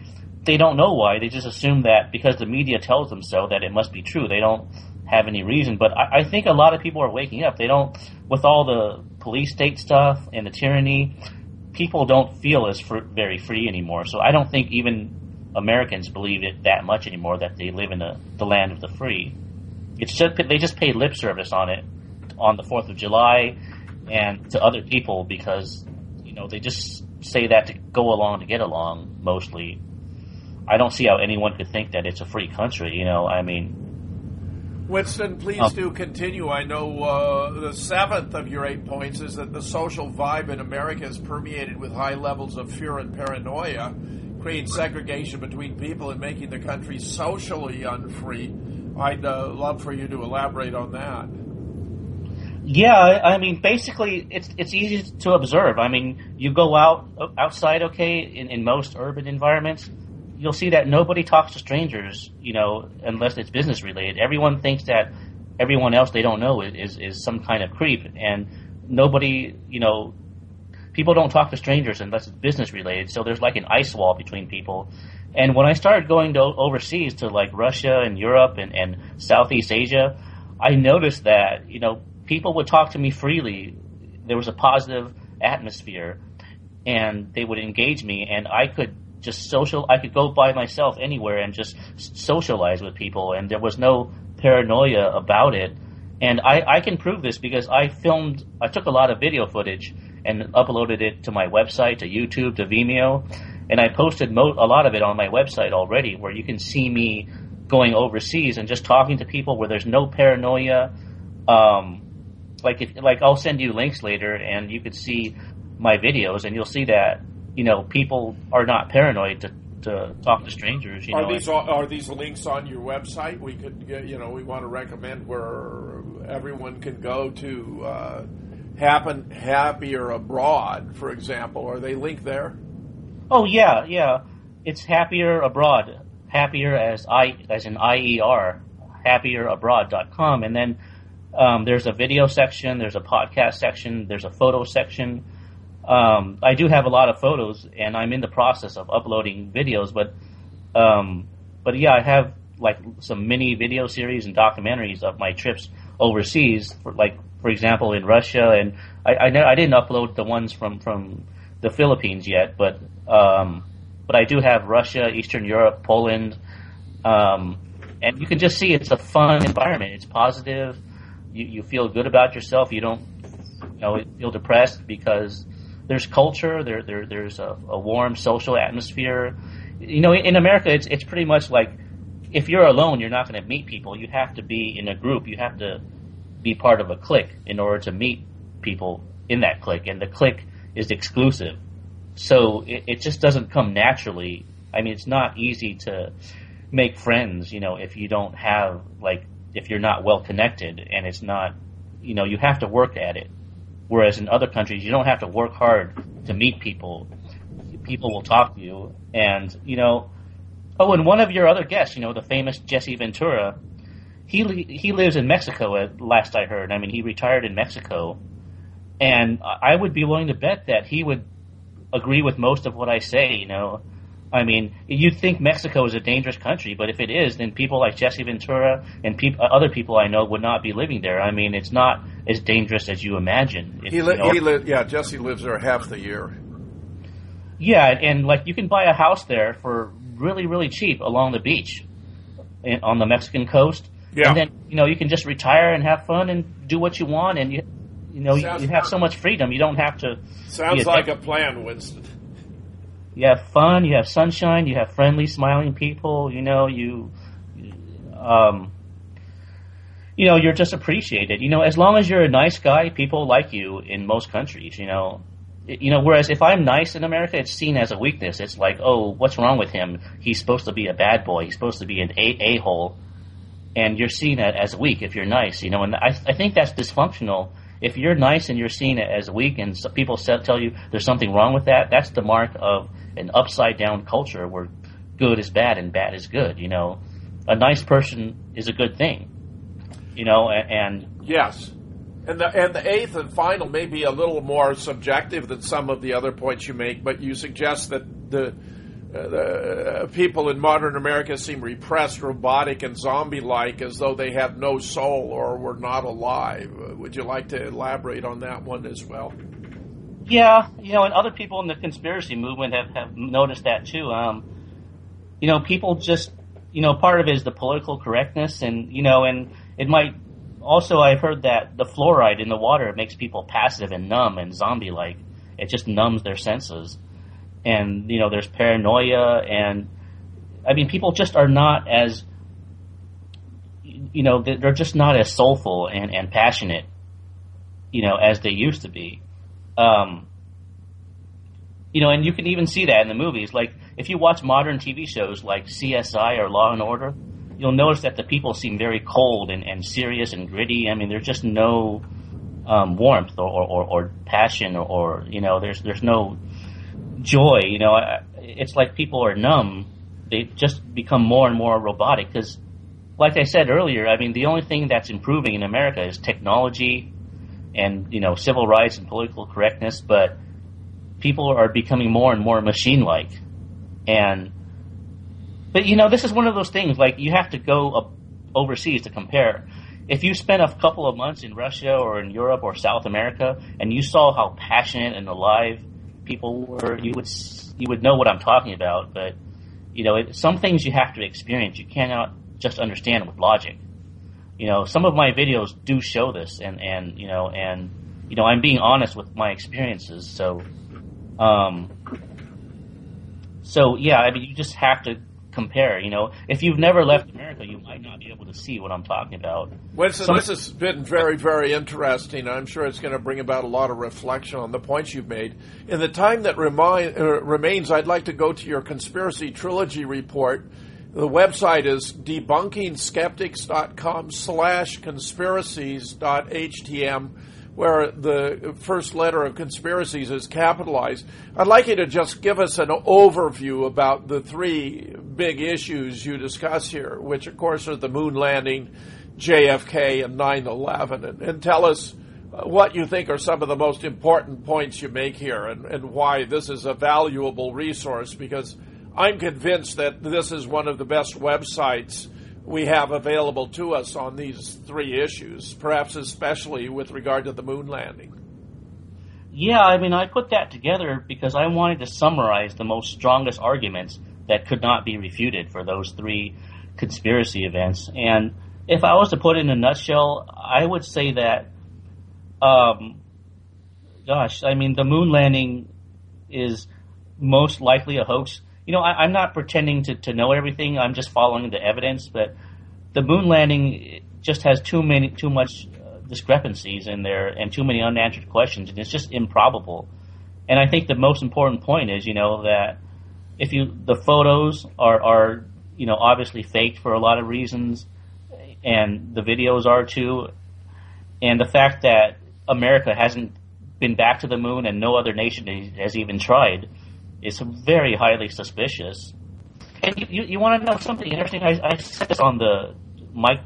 they don't know why. They just assume that because the media tells them so, that it must be true. They don't have any reason. But I, I think a lot of people are waking up. They don't, with all the police state stuff and the tyranny, people don't feel as fr- very free anymore. So I don't think even Americans believe it that much anymore that they live in the, the land of the free. It's just they just pay lip service on it on the Fourth of July and to other people because you know they just say that to go along to get along mostly. I don't see how anyone could think that it's a free country. You know, I mean, Winston, please Oh. do continue. I know uh, the seventh of your eight points is that the social vibe in America is permeated with high levels of fear and paranoia, creating segregation between people and making the country socially unfree. I'd uh, love for you to elaborate on that. yeah, I, I mean, basically, it's it's easy to observe. I mean, you go out outside, okay, in, in most urban environments, you'll see that nobody talks to strangers, you know, unless it's business related. Everyone thinks that everyone else they don't know is, is, some kind of creep, and nobody, you know, people don't talk to strangers unless it's business related. So there's like an ice wall between people. And when I started going to overseas to like Russia and Europe and, and Southeast Asia, I noticed that, you know, people would talk to me freely. There was a positive atmosphere and they would engage me and I could just social I could go by myself anywhere and just socialize with people and there was no paranoia about it. And I, I can prove this because I filmed I took a lot of video footage and uploaded it to my website, to YouTube, to Vimeo, and I posted mo- a lot of it on my website already where you can see me going overseas and just talking to people where there's no paranoia um, like if like I'll send you links later, and you could see my videos, and you'll see that you know people are not paranoid to, to talk to strangers. You Are know, these are these links on your website? We could, get, you know, we want to recommend where everyone can go to uh, happen happier abroad, for example. Are they linked there? oh yeah, yeah, it's happier abroad, happier as I as in I E R, happierabroad.com, and then um, there's a video section, there's a podcast section, there's a photo section. Um, I do have a lot of photos, and I'm in the process of uploading videos. But, um, but yeah, I have like some mini video series and documentaries of my trips overseas. For, like, for example, in Russia, and I I, ne- I didn't upload the ones from from the Philippines yet, but um, but I do have Russia, Eastern Europe, Poland, um, and you can just see it's a fun environment. It's positive. You you feel good about yourself. You don't you know feel depressed because there's culture. There there there's a, a warm social atmosphere. You know, in America, it's it's pretty much like if you're alone, you're not going to meet people. You have to be in a group. You have to be part of a clique in order to meet people in that clique, and the clique is exclusive. So it, it just doesn't come naturally. I mean, it's not easy to make friends, you know, if you don't have like if you're not well connected, and it's not, you know, you have to work at it. Whereas in other countries, you don't have to work hard to meet people. People will talk to you, and you know. Oh, and one of your other guests, you know, the famous Jesse Ventura, he he lives in Mexico. At last I heard, I mean, he retired in Mexico, and I would be willing to bet that he would agree with most of what I say. You know, I mean, you'd think Mexico is a dangerous country, but if it is, then people like Jesse Ventura and peop- uh, other people I know would not be living there. I mean, it's not as dangerous as you imagine. If, He, li- you know- he li- yeah, Jesse lives there half the year. yeah, and like you can buy a house there for really, really cheap along the beach in, on the Mexican coast. Yeah. And then you know you can just retire and have fun and do what you want, and you you know you, Sounds you have so much freedom. You don't have to. Sounds Yeah, like a plan, Winston. You have fun. You have sunshine. You have friendly, smiling people. You know you. Um, you know you're just appreciated. You know as long as you're a nice guy, people like you in most countries. You know. You know, whereas if I'm nice in America, it's seen as a weakness. It's like, oh, what's wrong with him? He's supposed to be a bad boy. He's supposed to be an a a hole, and you're seen as weak if you're nice. You know, and I I think that's dysfunctional. If you're nice and you're seen as weak, and people tell you there's something wrong with that, that's the mark of an upside down culture where good is bad and bad is good. You know, a nice person is a good thing. You know, a- and Yes. And the, and the eighth and final may be a little more subjective than some of the other points you make, but you suggest that the, uh, uh, people in modern America seem repressed, robotic, and zombie like as though they had no soul or were not alive. Uh, Would you like to elaborate on that one as well? Yeah, you know, and other people in the conspiracy movement have, have noticed that too. Um, you know, people just, you know, part of it is the political correctness, and you know, and it might also. I've heard that the fluoride in the water makes people passive and numb and zombie-like. It just numbs their senses, and you know, there's paranoia, and I mean, people just are not as, you know, they're just not as soulful and and passionate, you know, as they used to be. Um, you know, and you can even see that in the movies. Like if you watch modern TV shows like CSI or Law and Order, you'll notice that the people seem very cold and, and serious and gritty. I mean, there's just no um, warmth or, or, or passion or, or you know, there's there's no joy. You know, it's like people are numb. They just become more and more robotic because, like I said earlier, I mean, the only thing that's improving in America is technology and you know civil rights and political correctness, but people are becoming more and more machine-like, and but you know this is one of those things like you have to go overseas to compare. If you spent a couple of months in Russia or in Europe or South America and you saw how passionate and alive people were, you would you would know what I'm talking about. But you know, it, some things you have to experience. You cannot just understand with logic you know, some of my videos do show this, and and you know, and you know, I'm being honest with my experiences. So, um, so yeah, I mean, you just have to compare. You know, if you've never left America, you might not be able to see what I'm talking about. Winston, Some- this has been very, very interesting. I'm sure it's going to bring about a lot of reflection on the points you've made. In the time that remi- uh, remains, I'd like to go to your conspiracy trilogy report. The website is debunkingskeptics.com slash conspiracies.htm, where the first letter of conspiracies is capitalized. I'd like you to just give us an overview about the three big issues you discuss here, which of course are the moon landing, JFK, and 9 11, and, and tell us uh, what you think are some of the most important points you make here and, and why this is a valuable resource because I'm convinced that this is one of the best websites we have available to us on these three issues, perhaps especially with regard to the moon landing. Yeah, I mean, I put that together because I wanted to summarize the most strongest arguments that could not be refuted for those three conspiracy events. And if I was to put it in a nutshell, I would say that, um, gosh, I mean, the moon landing is most likely a hoax. You know, I, I'm not pretending to, to know everything. I'm just following the evidence. But the moon landing just has too many, too much uh, discrepancies in there, and too many unanswered questions, and it's just improbable. And I think the most important point is, you know, that if you the photos are are you know obviously faked for a lot of reasons, and the videos are too, and the fact that America hasn't been back to the moon and no other nation has even tried is very highly suspicious. And you, you, you want to know something interesting? I, I said this on the Mike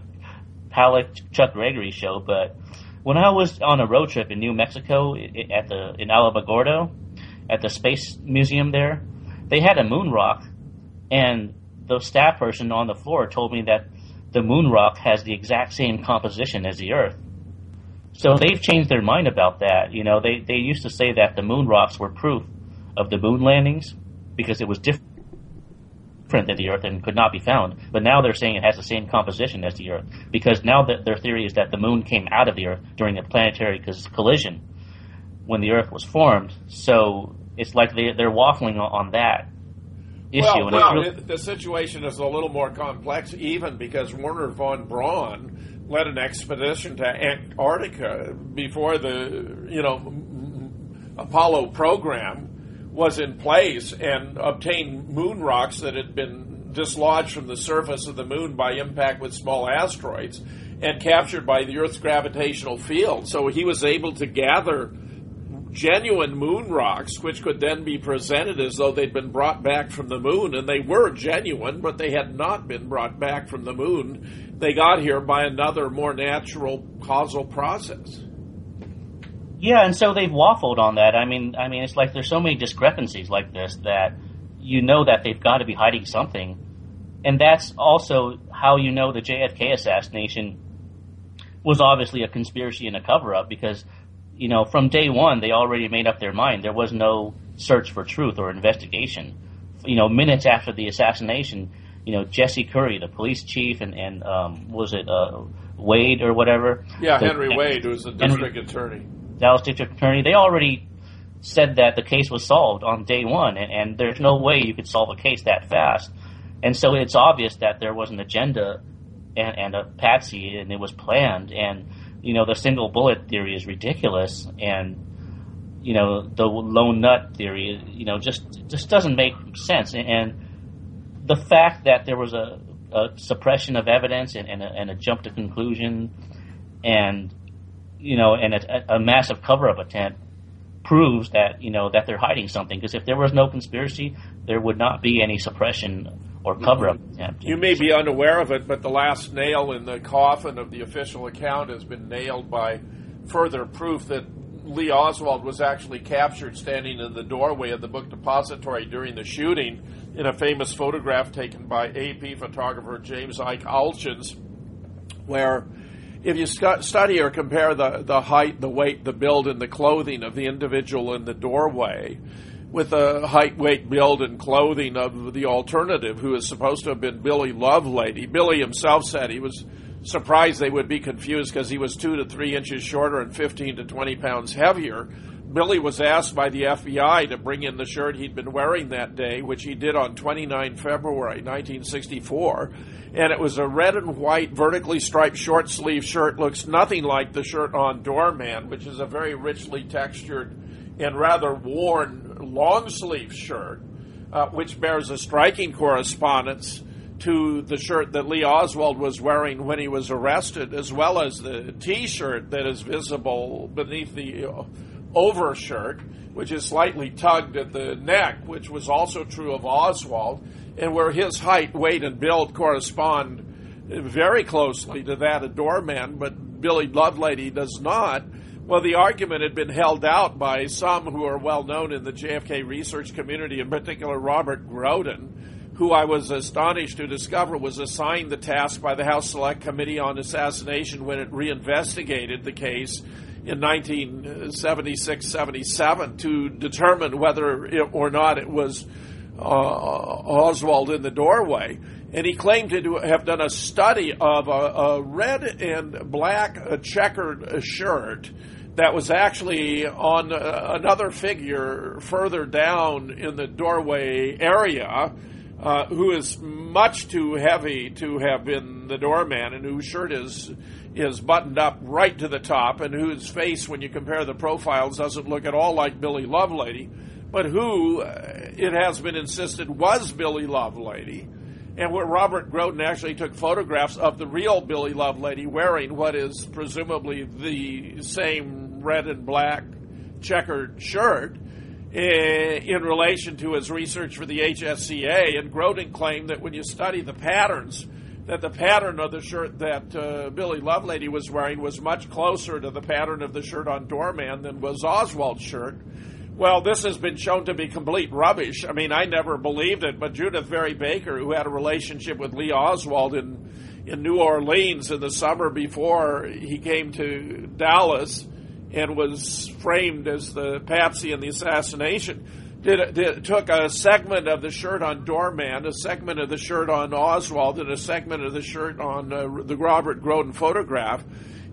Palecek Chuck Gregory show, but when I was on a road trip in New Mexico at the in Alamogordo, at the space museum there, they had a moon rock, and the staff person on the floor told me that the moon rock has the exact same composition as the Earth. So they've changed their mind about that. You know, they, they used to say that the moon rocks were proof of the moon landings because it was different than the Earth and could not be found. But now they're saying it has the same composition as the Earth because now that their theory is that the moon came out of the Earth during a planetary collision when the Earth was formed. So it's like they, they're waffling on that issue. Well, well really, it, the situation is a little more complex, even because Wernher von Braun led an expedition to Antarctica before the you know Apollo program was in place and obtained moon rocks that had been dislodged from the surface of the moon by impact with small asteroids and captured by the Earth's gravitational field. So he was able to gather genuine moon rocks, which could then be presented as though they'd been brought back from the moon, and they were genuine, but they had not been brought back from the moon. They got here by another more natural causal process. Yeah, and so they've waffled on that. I mean, I mean, it's like there's so many discrepancies like this that you know that they've got to be hiding something, and that's also how you know the JFK assassination was obviously a conspiracy and a cover-up because you know, from day one, they already made up their mind. There was no search for truth or investigation. You know, minutes after the assassination, you know, Jesse Curry, the police chief, and, and um, was it uh, Wade or whatever? Yeah, the, Henry Wade, who was the district Henry, attorney. Dallas district attorney. They already said that the case was solved on day one, and, and there's no way you could solve a case that fast. And so it's obvious that there was an agenda and, and a patsy, and it was planned. And you know, the single bullet theory is ridiculous, and you know, the lone nut theory, you know, just just doesn't make sense. And the fact that there was a, a suppression of evidence and, and, a, and, a, jump to conclusion, and you know, and a, a massive cover-up attempt proves that you know that they're hiding something. Because if there was no conspiracy, there would not be any suppression or cover up attempt. You may be unaware of it, but the last nail in the coffin of the official account has been nailed by further proof that Lee Oswald was actually captured standing in the doorway of the book depository during the shooting in a famous photograph taken by AP photographer James Ike Altgens, where if you study or compare the, the height, the weight, the build, and the clothing of the individual in the doorway, with the height, weight, build, and clothing of the alternative, who is supposed to have been Billy Lovelady. Billy himself said he was surprised they would be confused because he was two to three inches shorter and 15 to 20 pounds heavier. Billy was asked by the FBI to bring in the shirt he'd been wearing that day, which he did on 29 February 1964. And it was a red and white vertically striped short sleeve shirt, looks nothing like the shirt on Doorman, which is a very richly textured and rather worn long sleeve shirt, uh, which bears a striking correspondence to the shirt that Lee Oswald was wearing when he was arrested, as well as the t shirt that is visible beneath the uh, overshirt, which is slightly tugged at the neck, which was also true of Oswald, and where his height, weight, and build correspond very closely to that of Doorman, but Billy Lovelady does not. Well, the argument had been held out by some who are well known in the JFK research community, in particular Robert Groden, who I was astonished to discover was assigned the task by the House Select Committee on Assassination when it reinvestigated the case in 1976 77 to determine whether it, or not it was uh, Oswald in the doorway. And he claimed to have done a study of a, a red and black checkered shirt that was actually on uh, another figure further down in the doorway area uh, who is much too heavy to have been the doorman and whose shirt is is buttoned up right to the top and whose face when you compare the profiles doesn't look at all like Billy Lovelady but who uh, it has been insisted was Billy Lovelady. And where Robert Groden actually took photographs of the real Billy Lovelady wearing what is presumably the same red and black checkered shirt in relation to his research for the HSCA. And Groden claimed that when you study the patterns, that the pattern of the shirt that uh, Billy Lovelady was wearing was much closer to the pattern of the shirt on Doorman than was Oswald's shirt. Well, this has been shown to be complete rubbish. I mean, I never believed it, but Judyth Vary Baker, who had a relationship with Lee Oswald in in New Orleans in the summer before he came to Dallas and was framed as the patsy in the assassination, did, did, took a segment of the shirt on Doorman, a segment of the shirt on Oswald, and a segment of the shirt on uh, the Robert Groden photograph,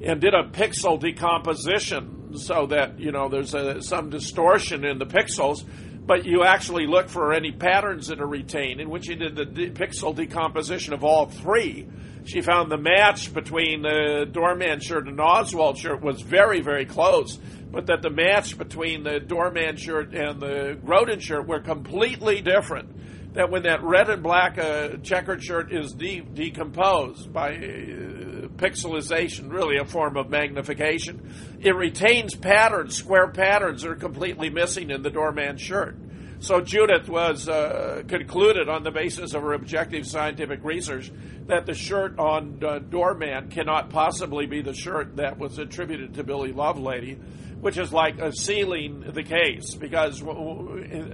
and did a pixel decomposition so that you know there's a, some distortion in the pixels, but you actually look for any patterns that are retained. In which you did the de- pixel decomposition of all three. She found the match between the Doorman shirt and Oswald shirt was very, very close but that the match between the doorman shirt and the Groden shirt were completely different. That when that red and black uh, checkered shirt is de- decomposed by uh, pixelization, really a form of magnification, it retains patterns, square patterns are completely missing in the doorman shirt. So Judyth was uh, concluded on the basis of her objective scientific research that the shirt on uh, Doorman cannot possibly be the shirt that was attributed to Billy Lovelady which is like a sealing the case because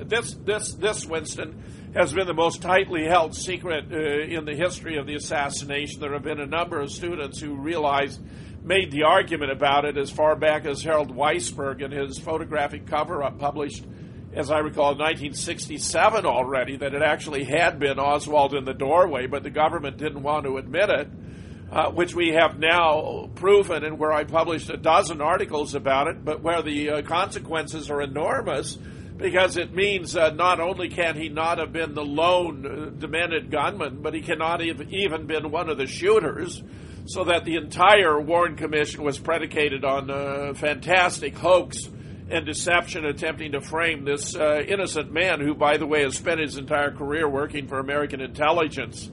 this this this Winston has been the most tightly held secret uh, in the history of the assassination. There have been a number of students who realized made the argument about it as far back as Harold Weisberg in his photographic cover-up published as I recall, in 1967 already, that it actually had been Oswald in the doorway, but the government didn't want to admit it uh, which we have now proven and where I published a dozen articles about it, but where the uh, consequences are enormous because it means uh, not only can he not have been the lone uh, demented gunman, but he cannot have even been one of the shooters. So that the entire Warren Commission was predicated on a fantastic hoax and deception attempting to frame this uh, innocent man who, by the way, has spent his entire career working for American intelligence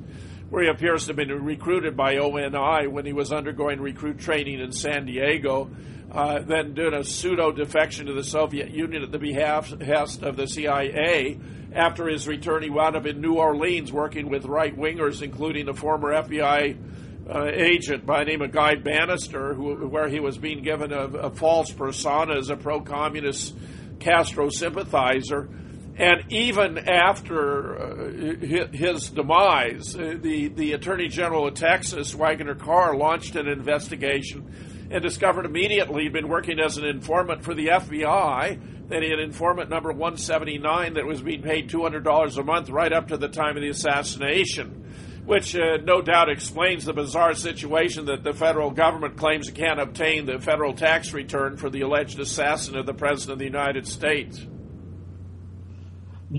where he appears to have been recruited by ONI when he was undergoing recruit training in San Diego, uh, then doing a pseudo defection to the Soviet Union at the behest of the CIA. After his return, he wound up in New Orleans working with right wingers, including a former FBI uh, agent by the name of Guy Banister, who, where he was being given a, a false persona as a pro communist Castro sympathizer. And even after uh, his demise, uh, the, the Attorney General of Texas, Waggoner Carr, launched an investigation and discovered immediately he'd been working as an informant for the FBI, that he had informant number 179 that was being paid $200 a month right up to the time of the assassination, which uh, no doubt explains the bizarre situation that the federal government claims it can't obtain the federal tax return for the alleged assassin of the President of the United States.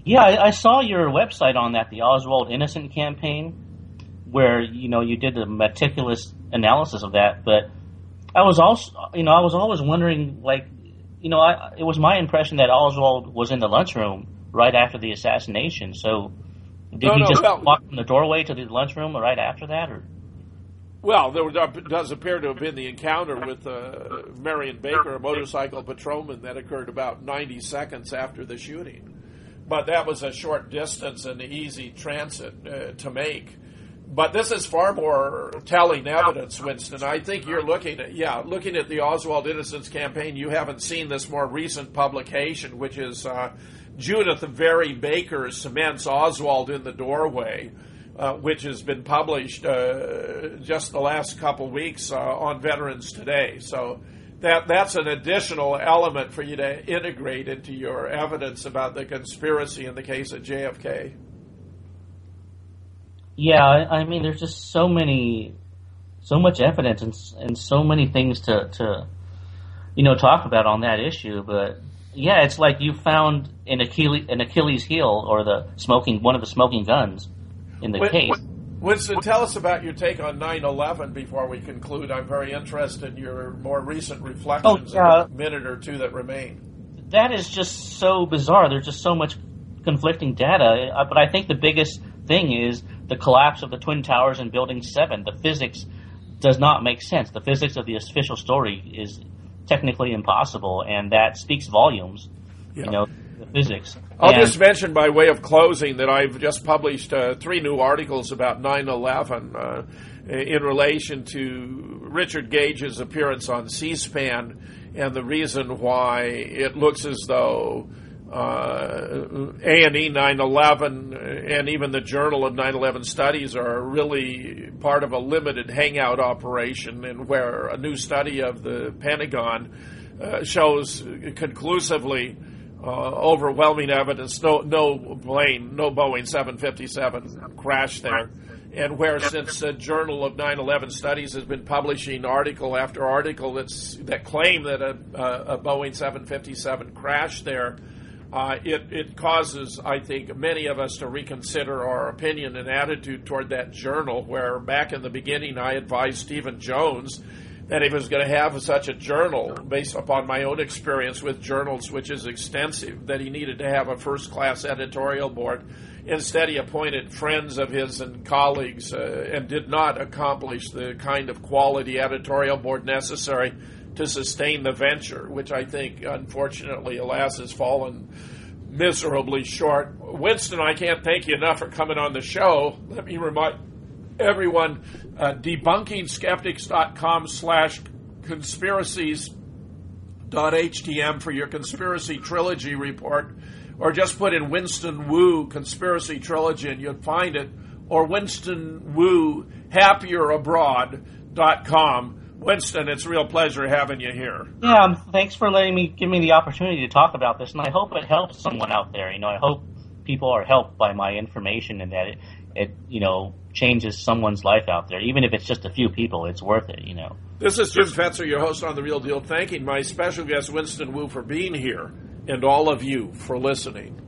Yeah, I, I saw your website on that, the Oswald Innocent campaign, where you know you did a meticulous analysis of that. But I was also, you know, I was always wondering, like, you know, I, it was my impression that Oswald was in the lunchroom right after the assassination. So, did No, he no, just well- walk from the doorway to the lunchroom right after that, or? Well, there was- does appear to have been the encounter with uh, Marion Baker, a motorcycle patrolman, that occurred about 90 seconds after the shooting. But that was a short distance and easy transit uh, to make. But this is far more telling evidence, Winston. I think you're looking at, yeah, looking at the Oswald Innocence campaign. You haven't seen this more recent publication, which is uh, Judyth Vary Baker cements Oswald in the doorway uh, which has been published uh, just the last couple weeks uh, on Veterans Today. So that that's an additional element for you to integrate into your evidence about the conspiracy in the case of JFK. Yeah, I, mean, there's just so many, so much evidence and, and so many things to, to, you know, talk about on that issue. But yeah, it's like you found an Achilles, an Achilles heel or the smoking, one of the smoking guns in the Win- case. Win- Winston, tell us about your take on 9/11 before we conclude. I'm very interested in your more recent reflections Oh, yeah. in the minute or two that remain. that is just so bizarre. There's just so much conflicting data. Uh, But I think the biggest thing is the collapse of the Twin Towers in Building 7. The physics does not make sense. The physics of the official story is technically impossible, and that speaks volumes. Yeah. You know, the physics. I'll And- just mention by way of closing that I've just published uh, three new articles about 9 11 uh, in relation to Richard Gage's appearance on C SPAN and the reason why it looks as though uh, A&E 9/11 and even the Journal of 9/11 Studies are really part of a limited hangout operation, and where a new study of the Pentagon uh, shows conclusively overwhelming evidence no no plane, no Boeing 757 crash there. And where since the Journal of 9/11 Studies has been publishing article after article that's that claim that a, a, a Boeing 757 crashed there, uh, it, it causes, I think, many of us to reconsider our opinion and attitude toward that journal. Where back in the beginning, I advised Steven Jones that if he was going to have such a journal, based upon my own experience with journals, which is extensive, that he needed to have a first class editorial board. Instead, he appointed friends of his and colleagues uh, and did not accomplish the kind of quality editorial board necessary to sustain the venture, which I think, unfortunately, alas, has fallen miserably short. Winston, I can't thank you enough for coming on the show. Let me remind everyone uh, debunkingskeptics.com slash conspiracies dot htm for your conspiracy trilogy report or just put in winston wu conspiracy trilogy and you'll find it or winston wu happierabroad.com winston it's a real pleasure having you here Yeah, um, thanks for letting me give me the opportunity to talk about this, and I hope it helps someone out there. You know, I hope people are helped by my information and that it, it you know changes someone's life out there, even if it's just a few people. It's worth it. You know. This is Jim Fetzer, your host on The Real Deal, thanking my special guest, Winston Wu, for being here and all of you for listening.